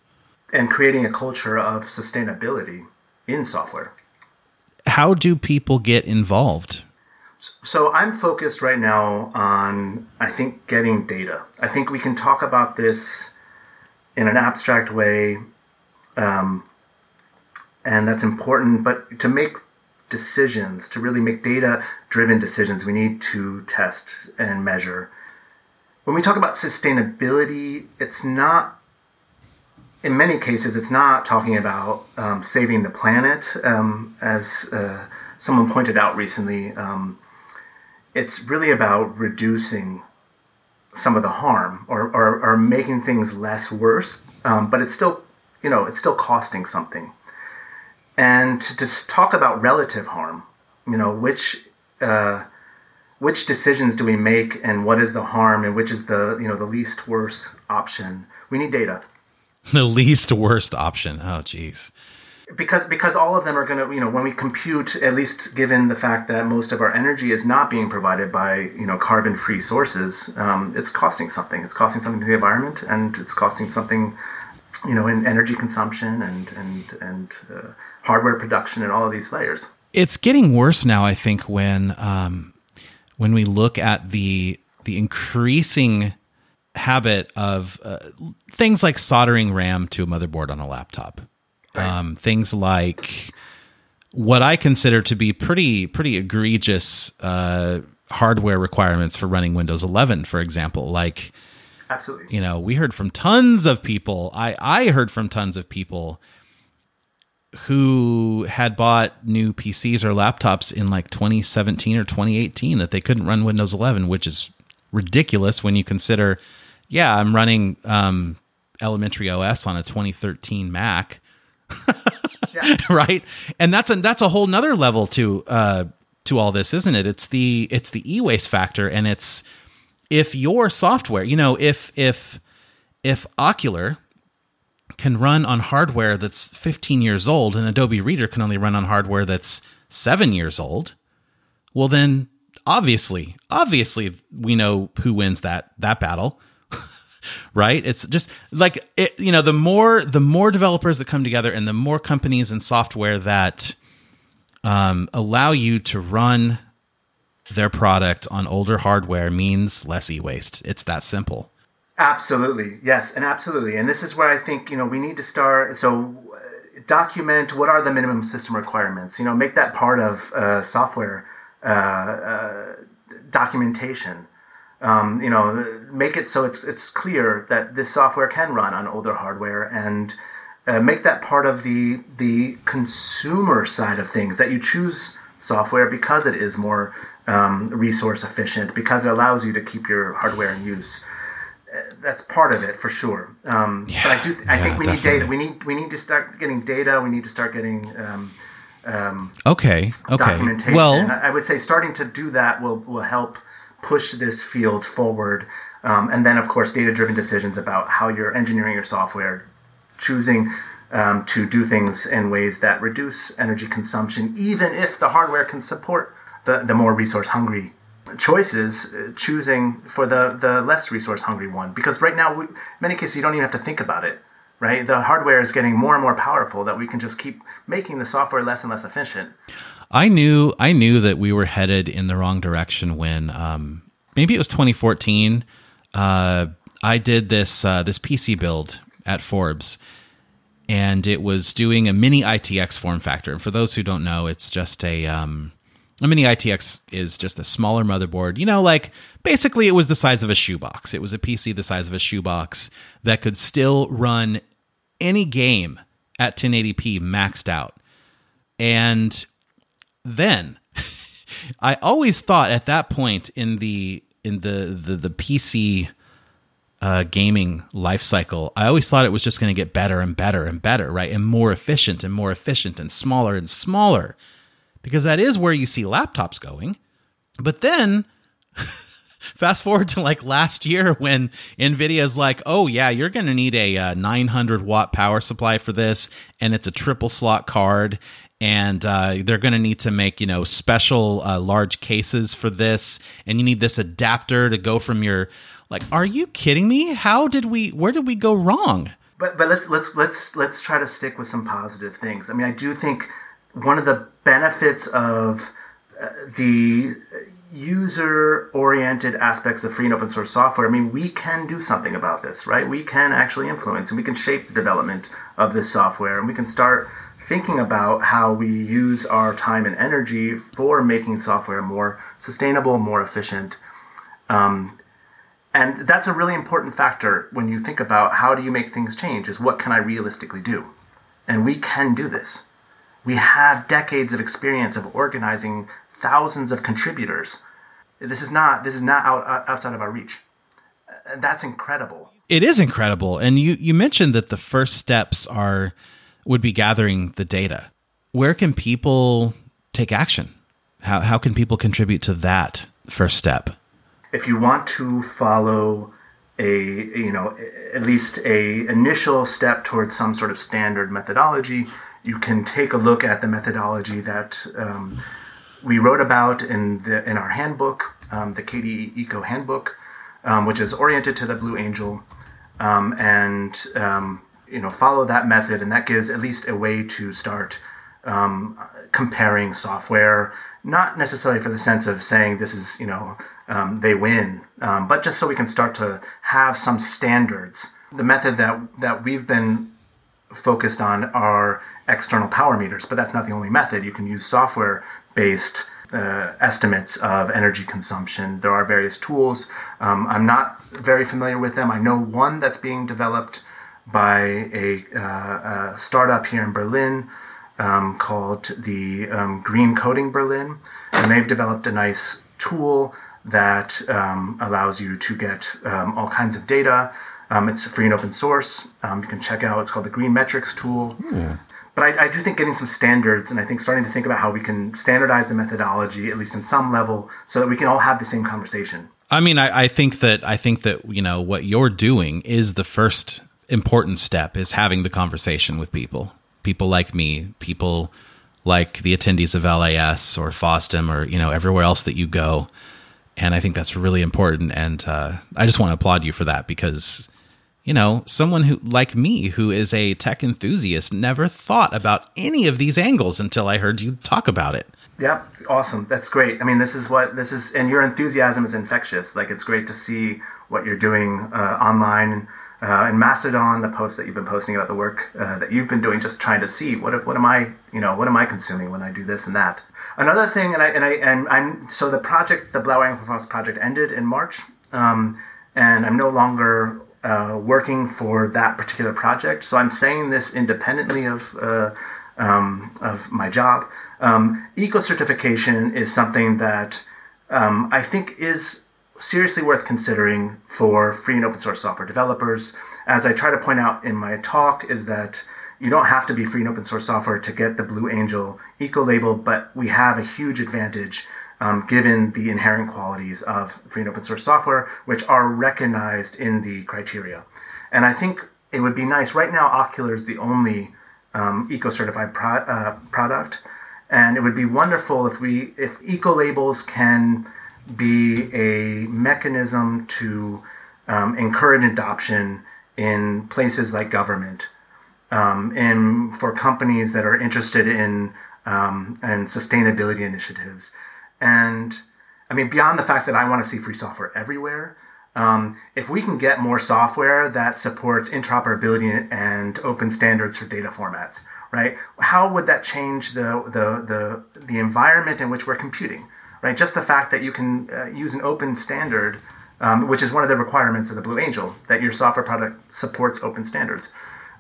and creating a culture of sustainability in software. How do people get involved? So I'm focused right now on, I think, getting data. I think we can talk about this in an abstract way, um, and that's important. But to make decisions, to really make data driven decisions, we need to test and measure. When we talk about sustainability, it's not in many cases, it's not talking about um, saving the planet, um, as uh, someone pointed out recently. Um, it's really about reducing some of the harm or, or, or making things less worse, um, but it's still, you know, it's still costing something. And to just talk about relative harm, you know, which uh, which decisions do we make, and what is the harm, and which is the you know the least worst option? We need data The least worst option. Oh, geez. because because all of them are going to you know when we compute at least given the fact that most of our energy is not being provided by you know carbon free sources um, it's costing something it's costing something to the environment and it's costing something you know in energy consumption and and and uh, hardware production and all of these layers it's getting worse now. I think when um, when we look at the the increasing habit of uh, things like soldering RAM to a motherboard on a laptop, um, things like what I consider to be pretty pretty egregious uh, hardware requirements for running Windows 11, for example, like absolutely you know we heard from tons of people i i heard from tons of people who had bought new PCs or laptops in like 2017 or 2018 that they couldn't run Windows 11, which is ridiculous when you consider, yeah, I'm running um, elementary OS on a 2013 Mac. yeah. right and that's a that's a whole nother level to uh to all this isn't it it's the it's the e-waste factor and it's if your software you know if if if Okular can run on hardware that's 15 years old and adobe reader can only run on hardware that's 7 years old well then obviously obviously we know who wins that that battle right? It's just like it, you know the more the more developers that come together and the more companies and software that um, allow you to run their product on older hardware means less e-waste. It's that simple. Absolutely. Yes and absolutely. And this is where i think you know we need to start so uh, document what are the minimum system requirements you know make that part of uh, software uh, uh documentation. Um, you know, make it so it's it's clear that this software can run on older hardware and uh, make that part of the the consumer side of things that you choose software because it is more um, resource efficient because it allows you to keep your hardware in use. Uh, that's part of it for sure. Um, yeah, but I do. Th- I think we definitely. need data. We need we need to start getting data. We need to start getting. Um, um, okay. Okay. Documentation. Well, I would say starting to do that will will help push this field forward. Um, and then, of course, data driven decisions about how you're engineering your software, choosing um, to do things in ways that reduce energy consumption, even if the hardware can support the, the more resource hungry choices, uh, choosing for the, the less resource hungry one. Because right now, we, in many cases, you don't even have to think about it. Right, the hardware is getting more and more powerful that we can just keep making the software less and less efficient. I knew I knew that we were headed in the wrong direction when um, maybe it was 2014. Uh, I did this uh, this PC build at Forbes, and it was doing a mini ITX form factor. And for those who don't know, it's just a um, a mini ITX is just a smaller motherboard. You know, like basically it was the size of a shoebox. It was a PC the size of a shoebox that could still run any game at 1080p maxed out. And then I always thought at that point in the in the the, the PC uh, gaming life cycle, I always thought it was just going to get better and better and better, right? And more efficient and more efficient and smaller and smaller, because that is where you see laptops going. But then, fast forward to like last year when Nvidia's like, oh yeah, you're going to need a uh, 900 watt power supply for this, and it's a triple slot card, and uh, they're going to need to make you know special uh, large cases for this and you need this adapter to go from your like are you kidding me? How did we where did we go wrong? But but let's let's let's let's try to stick with some positive things. I mean i do think one of the benefits of uh, the user oriented aspects of free and open source software i mean we can do something about this right we can actually influence and we can shape the development of this software and we can start thinking about how we use our time and energy for making software more sustainable, more efficient. Um, and that's a really important factor when you think about how do you make things change is what can I realistically do? And we can do this. We have decades of experience of organizing thousands of contributors. This is not this is not out, uh, outside of our reach. Uh, that's incredible. It is incredible. And you you mentioned that the first steps are would be gathering the data. Where can people take action? How, how can people contribute to that first step? If you want to follow a you know at least a initial step towards some sort of standard methodology, you can take a look at the methodology that um, we wrote about in the in our handbook, um, the KDE Eco Handbook, um, which is oriented to the Blue Angel, um, and um, you know follow that method, and that gives at least a way to start comparing software. Not necessarily for the sense of saying this is you know um, they win, um, but just so we can start to have some standards. The method that that we've been focused on are external power meters, but that's not the only method. You can use software based uh, estimates of energy consumption. There are various tools. Um, I'm not very familiar with them. I know one that's being developed by a, uh, a startup here in Berlin um, called the um, Green Coding Berlin, and they've developed a nice tool that um, allows you to get um, all kinds of data. Um, it's free and open source. Um, you can check out. It's called the Green Metrics tool. Yeah. But I, I, do think getting some standards, and I think starting to think about how we can standardize the methodology, at least in some level, so that we can all have the same conversation. I mean, I, I think that I think that you know what you're doing is the first important step is having the conversation with people, people like me, people like the attendees of LAS or FOSDEM or you know everywhere else that you go, and I think that's really important. And uh, I just want to applaud you for that because you know someone who like me who is a tech enthusiast never thought about any of these angles until I heard you talk about it. Yeah, awesome. That's great. I mean, this is what this is, and your enthusiasm is infectious. Like, it's great to see what you're doing uh, online uh, in Mastodon, the posts that you've been posting about the work uh, that you've been doing, just trying to see what what am I, you know, what am I consuming when I do this and that. Another thing, and I and I and I'm so the project, the Engel for FOSS project, ended in March, um, and I'm no longer uh, working for that particular project. So I'm saying this independently of uh, um, of my job. Um, eco certification is something that um, I think is seriously worth considering for free and open source software developers. As I try to point out in my talk, is that you don't have to be free and open source software to get the Blue Angel eco label, but we have a huge advantage um, given the inherent qualities of free and open source software, which are recognized in the criteria. And I think it would be nice. Right now, Okular is the only um, eco certified pro- uh, product and it would be wonderful if we if eco labels can be a mechanism to um, encourage adoption in places like government um, and for companies that are interested in um, and sustainability initiatives and i mean beyond the fact that i want to see free software everywhere um, if we can get more software that supports interoperability and open standards for data formats right? How would that change the the the, the environment in which we're computing, right? Just the fact that you can uh, use an open standard, um, which is one of the requirements of the Blue Angel, that your software product supports open standards,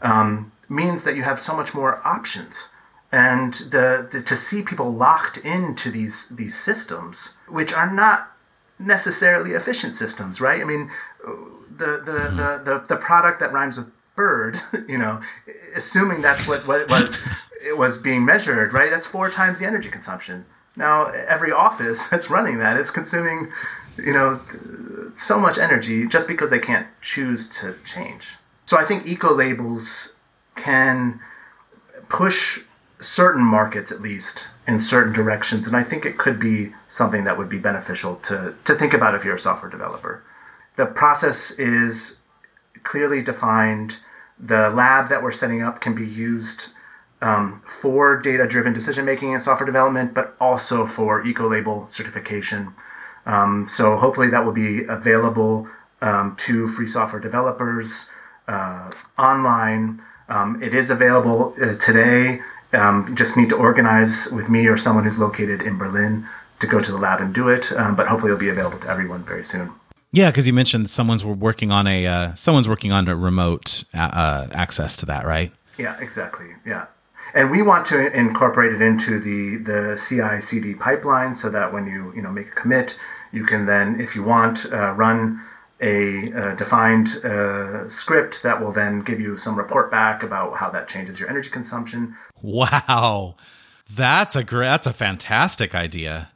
um, means that you have so much more options. And the, the to see people locked into these these systems, which are not necessarily efficient systems, right? I mean, the the, mm-hmm. the, the, the product that rhymes with bird, you know, assuming that's what, what it was it was being measured, right? That's four times the energy consumption. Now every office that's running that is consuming, you know, so much energy just because they can't choose to change. So I think eco labels can push certain markets at least in certain directions and I think it could be something that would be beneficial to to think about if you're a software developer. The process is clearly defined the lab that we're setting up can be used um, for data driven decision making and software development, but also for Ecolabel certification. Um, so hopefully that will be available um, to free software developers uh, online. Um, it is available uh, today. Um, just need to organize with me or someone who's located in Berlin to go to the lab and do it. Um, but hopefully it'll be available to everyone very soon. Yeah, because you mentioned someone's working on a uh, someone's working on a remote uh, uh, access to that, right? Yeah, exactly. Yeah, and we want to incorporate it into the the CI/CD pipeline so that when you you know make a commit, you can then, if you want, uh, run a uh, defined uh, script that will then give you some report back about how that changes your energy consumption. Wow, that's a great, that's a fantastic idea.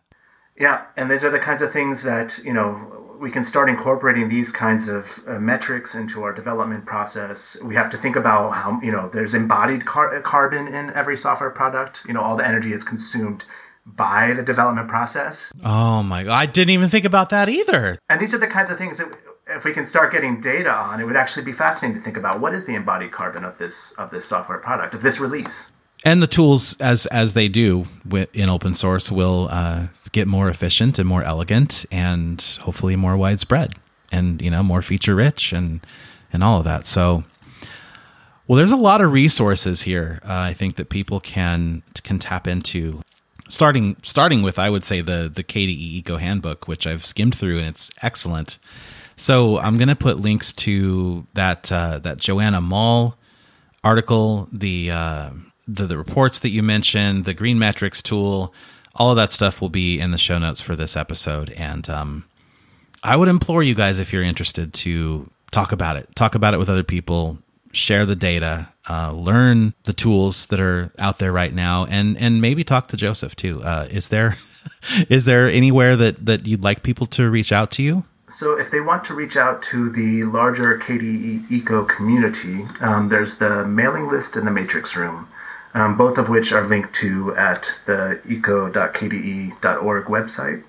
Yeah, and these are the kinds of things that you know we can start incorporating these kinds of uh, metrics into our development process. We have to think about how, you know, there's embodied car- carbon in every software product. You know, all the energy is consumed by the development process. Oh my, god. I didn't even think about that either. And these are the kinds of things that if we can start getting data on, it would actually be fascinating to think about what is the embodied carbon of this of this software product, of this release. And the tools, as as they do in open source, will uh, get more efficient and more elegant and hopefully more widespread and you know more feature rich and and all of that. So well there's a lot of resources here uh, i think that people can can tap into. Starting starting with i would say the the kde eco handbook which i've skimmed through and it's excellent so i'm to put links to that uh, that joana moll article the, uh, the the reports that you mentioned the green metrics tool all of that stuff will be in the show notes for this episode. And um, I would implore you guys, if you're interested, to talk about it. Talk about it with other people. Share the data. Uh, learn the tools that are out there right now, and and maybe talk to Joseph too. Uh, is there is there anywhere that that you'd like people to reach out to you? So, if they want to reach out to the larger KDE Eco community, um, there's the mailing list and the matrix room, um, both of which are linked to at the eco.kde.org website.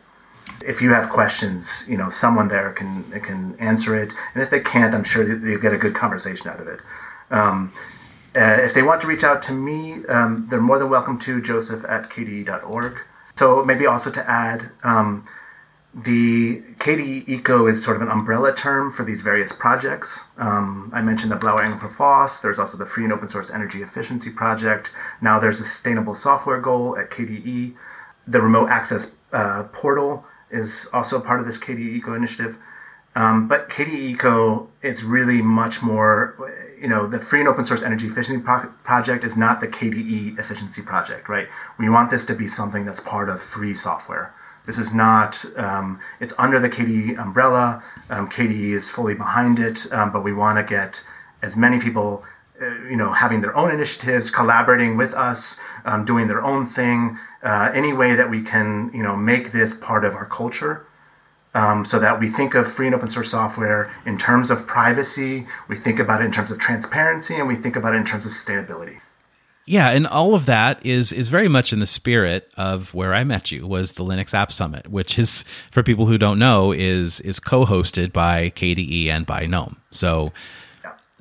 If you have questions, you know someone there can can answer it, and if they can't, I'm sure they'll get a good conversation out of it. Um, uh, if they want to reach out to me, um, they're more than welcome to joseph at kde.org. So maybe also to add, um, the KDE Eco is sort of an umbrella term for these various projects. Um, I mentioned the Blauer Engel für There's also the Free and Open Source Energy Efficiency Project. Now there's a Sustainable Software Goal at KDE. The Remote Access uh, Portal is also part of this KDE Eco initiative. Um, but KDE Eco is really much more, you know, the Free and Open Source Energy Efficiency Pro- Project is not the KDE Efficiency Project, right? We want this to be something that's part of free software. This is not, um, it's under the KDE umbrella. Um, KDE is fully behind it, um, but we want to get as many people, uh, you know, having their own initiatives, collaborating with us, um, doing their own thing, uh, any way that we can, you know, make this part of our culture. Um, so that we think of free and open source software in terms of privacy, we think about it in terms of transparency, and we think about it in terms of sustainability yeah, and all of that is is very much in the spirit of where I met you was the Linux App Summit, which is for people who don't know is is co-hosted by KDE and by GNOME. So,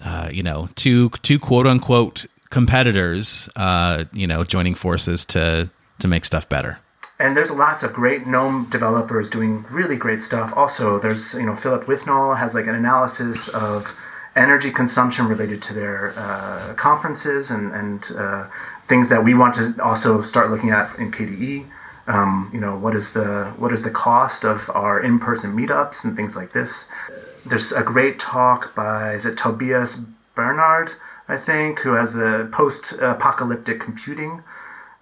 uh, you know, two two quote unquote competitors, uh, you know, joining forces to to make stuff better. And there's lots of great GNOME developers doing really great stuff. Also, there's you know Philip Withnall has like an analysis of energy consumption related to their uh, conferences and, and uh, things that we want to also start looking at in KDE. Um, you know, what is the what is the cost of our in-person meetups and things like this. There's a great talk by is it Tobias Bernard, I think, who has the post-apocalyptic computing,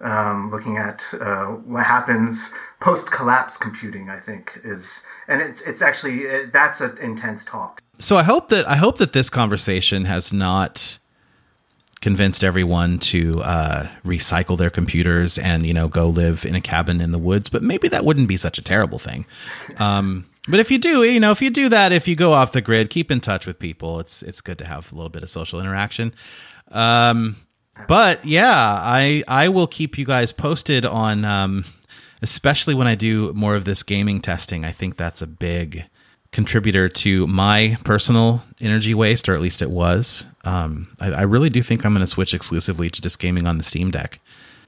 um, looking at uh, what happens post-collapse computing. I think is, and it's it's actually that's an intense talk so I hope that I hope that this conversation has not convinced everyone to uh, recycle their computers and you know go live in a cabin in the woods. But maybe that wouldn't be such a terrible thing. Um, but if you do, you know, if you do that, if you go off the grid, keep in touch with people. It's it's good to have a little bit of social interaction. Um, but yeah, I I will keep you guys posted on, um, especially when I do more of this gaming testing. I think that's a big contributor to my personal energy waste, or at least it was. Um, I, I, really do think I'm going to switch exclusively to just gaming on the Steam Deck.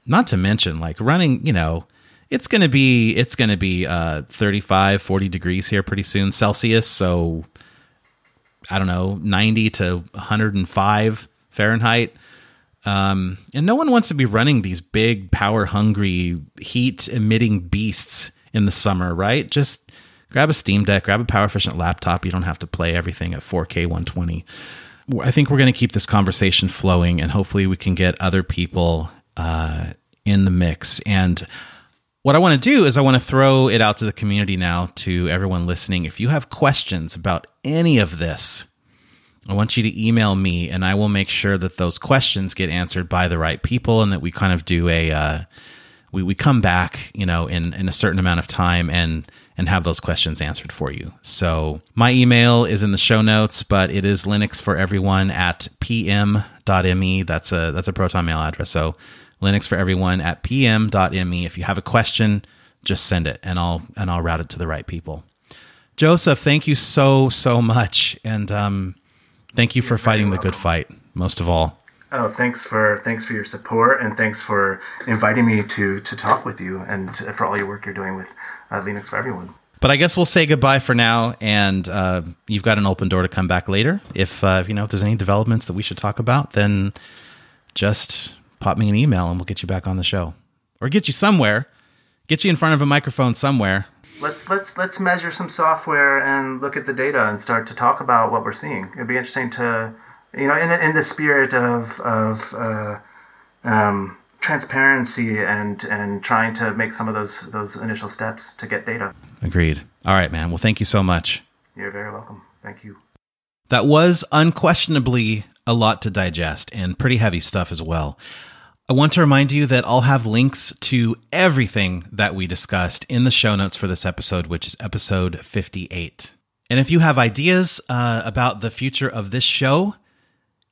Not to mention, like running, you know, it's going to be it's going to be uh, 35, 40 degrees here pretty soon Celsius. So I don't know, 90 to 105 Fahrenheit. Um, and no one wants to be running these big, power hungry, heat emitting beasts in the summer, right? Just grab a Steam Deck, grab a power efficient laptop. You don't have to play everything at 4K 120. I think we're going to keep this conversation flowing and hopefully we can get other people uh, in the mix. And what I want to do is I want to throw it out to the community now to everyone listening. If you have questions about any of this, I want you to email me and I will make sure that those questions get answered by the right people and that we kind of do a, uh, we, we come back, you know, in, in a certain amount of time and and have those questions answered for you. So my email is in the show notes, but it is Linux for everyone at pm.me. That's a that's a Proton mail address. So Linux for everyone at pm.me. If you have a question, just send it and I'll and I'll route it to the right people. Joseph, thank you so so much, and um, thank you for fighting the good fight. Most of all. Oh, thanks for thanks for your support and thanks for inviting me to to talk with you and for all your work you're doing with uh, Linux for everyone. But I guess we'll say goodbye for now, and uh, you've got an open door to come back later. If uh, you know if there's any developments that we should talk about, then just pop me an email and we'll get you back on the show, or get you somewhere, get you in front of a microphone somewhere. Let's let's let's measure some software and look at the data and start to talk about what we're seeing. It'd be interesting to, you know, in in the spirit of of uh, um, transparency and and trying to make some of those those initial steps to get data. Agreed. All right, man. Well, thank you so much. You're very welcome. Thank you. That was unquestionably a lot to digest and pretty heavy stuff as well. I want to remind you that I'll have links to everything that we discussed in the show notes for this episode, which is episode 58. And if you have ideas uh, about the future of this show,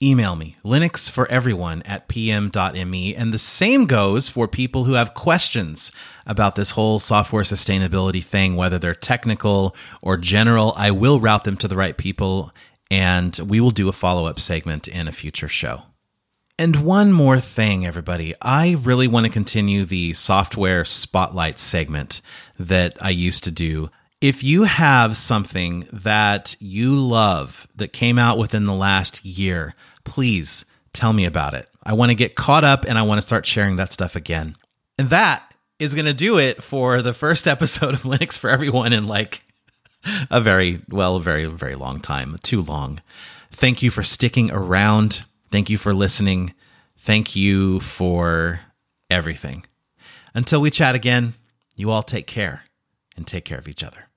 email me, Linux for everyone at pm.me. And the same goes for people who have questions about this whole software sustainability thing, whether they're technical or general. I will route them to the right people, and we will do a follow up segment in a future show. And one more thing, everybody. I really want to continue the software spotlight segment that I used to do. If you have something that you love that came out within the last year, please tell me about it. I want to get caught up and I want to start sharing that stuff again. And that is going to do it for the first episode of Linux for Everyone in like a very, well, a very, very long time. Too long. Thank you for sticking around. Thank you for listening. Thank you for everything. Until we chat again, you all take care and take care of each other.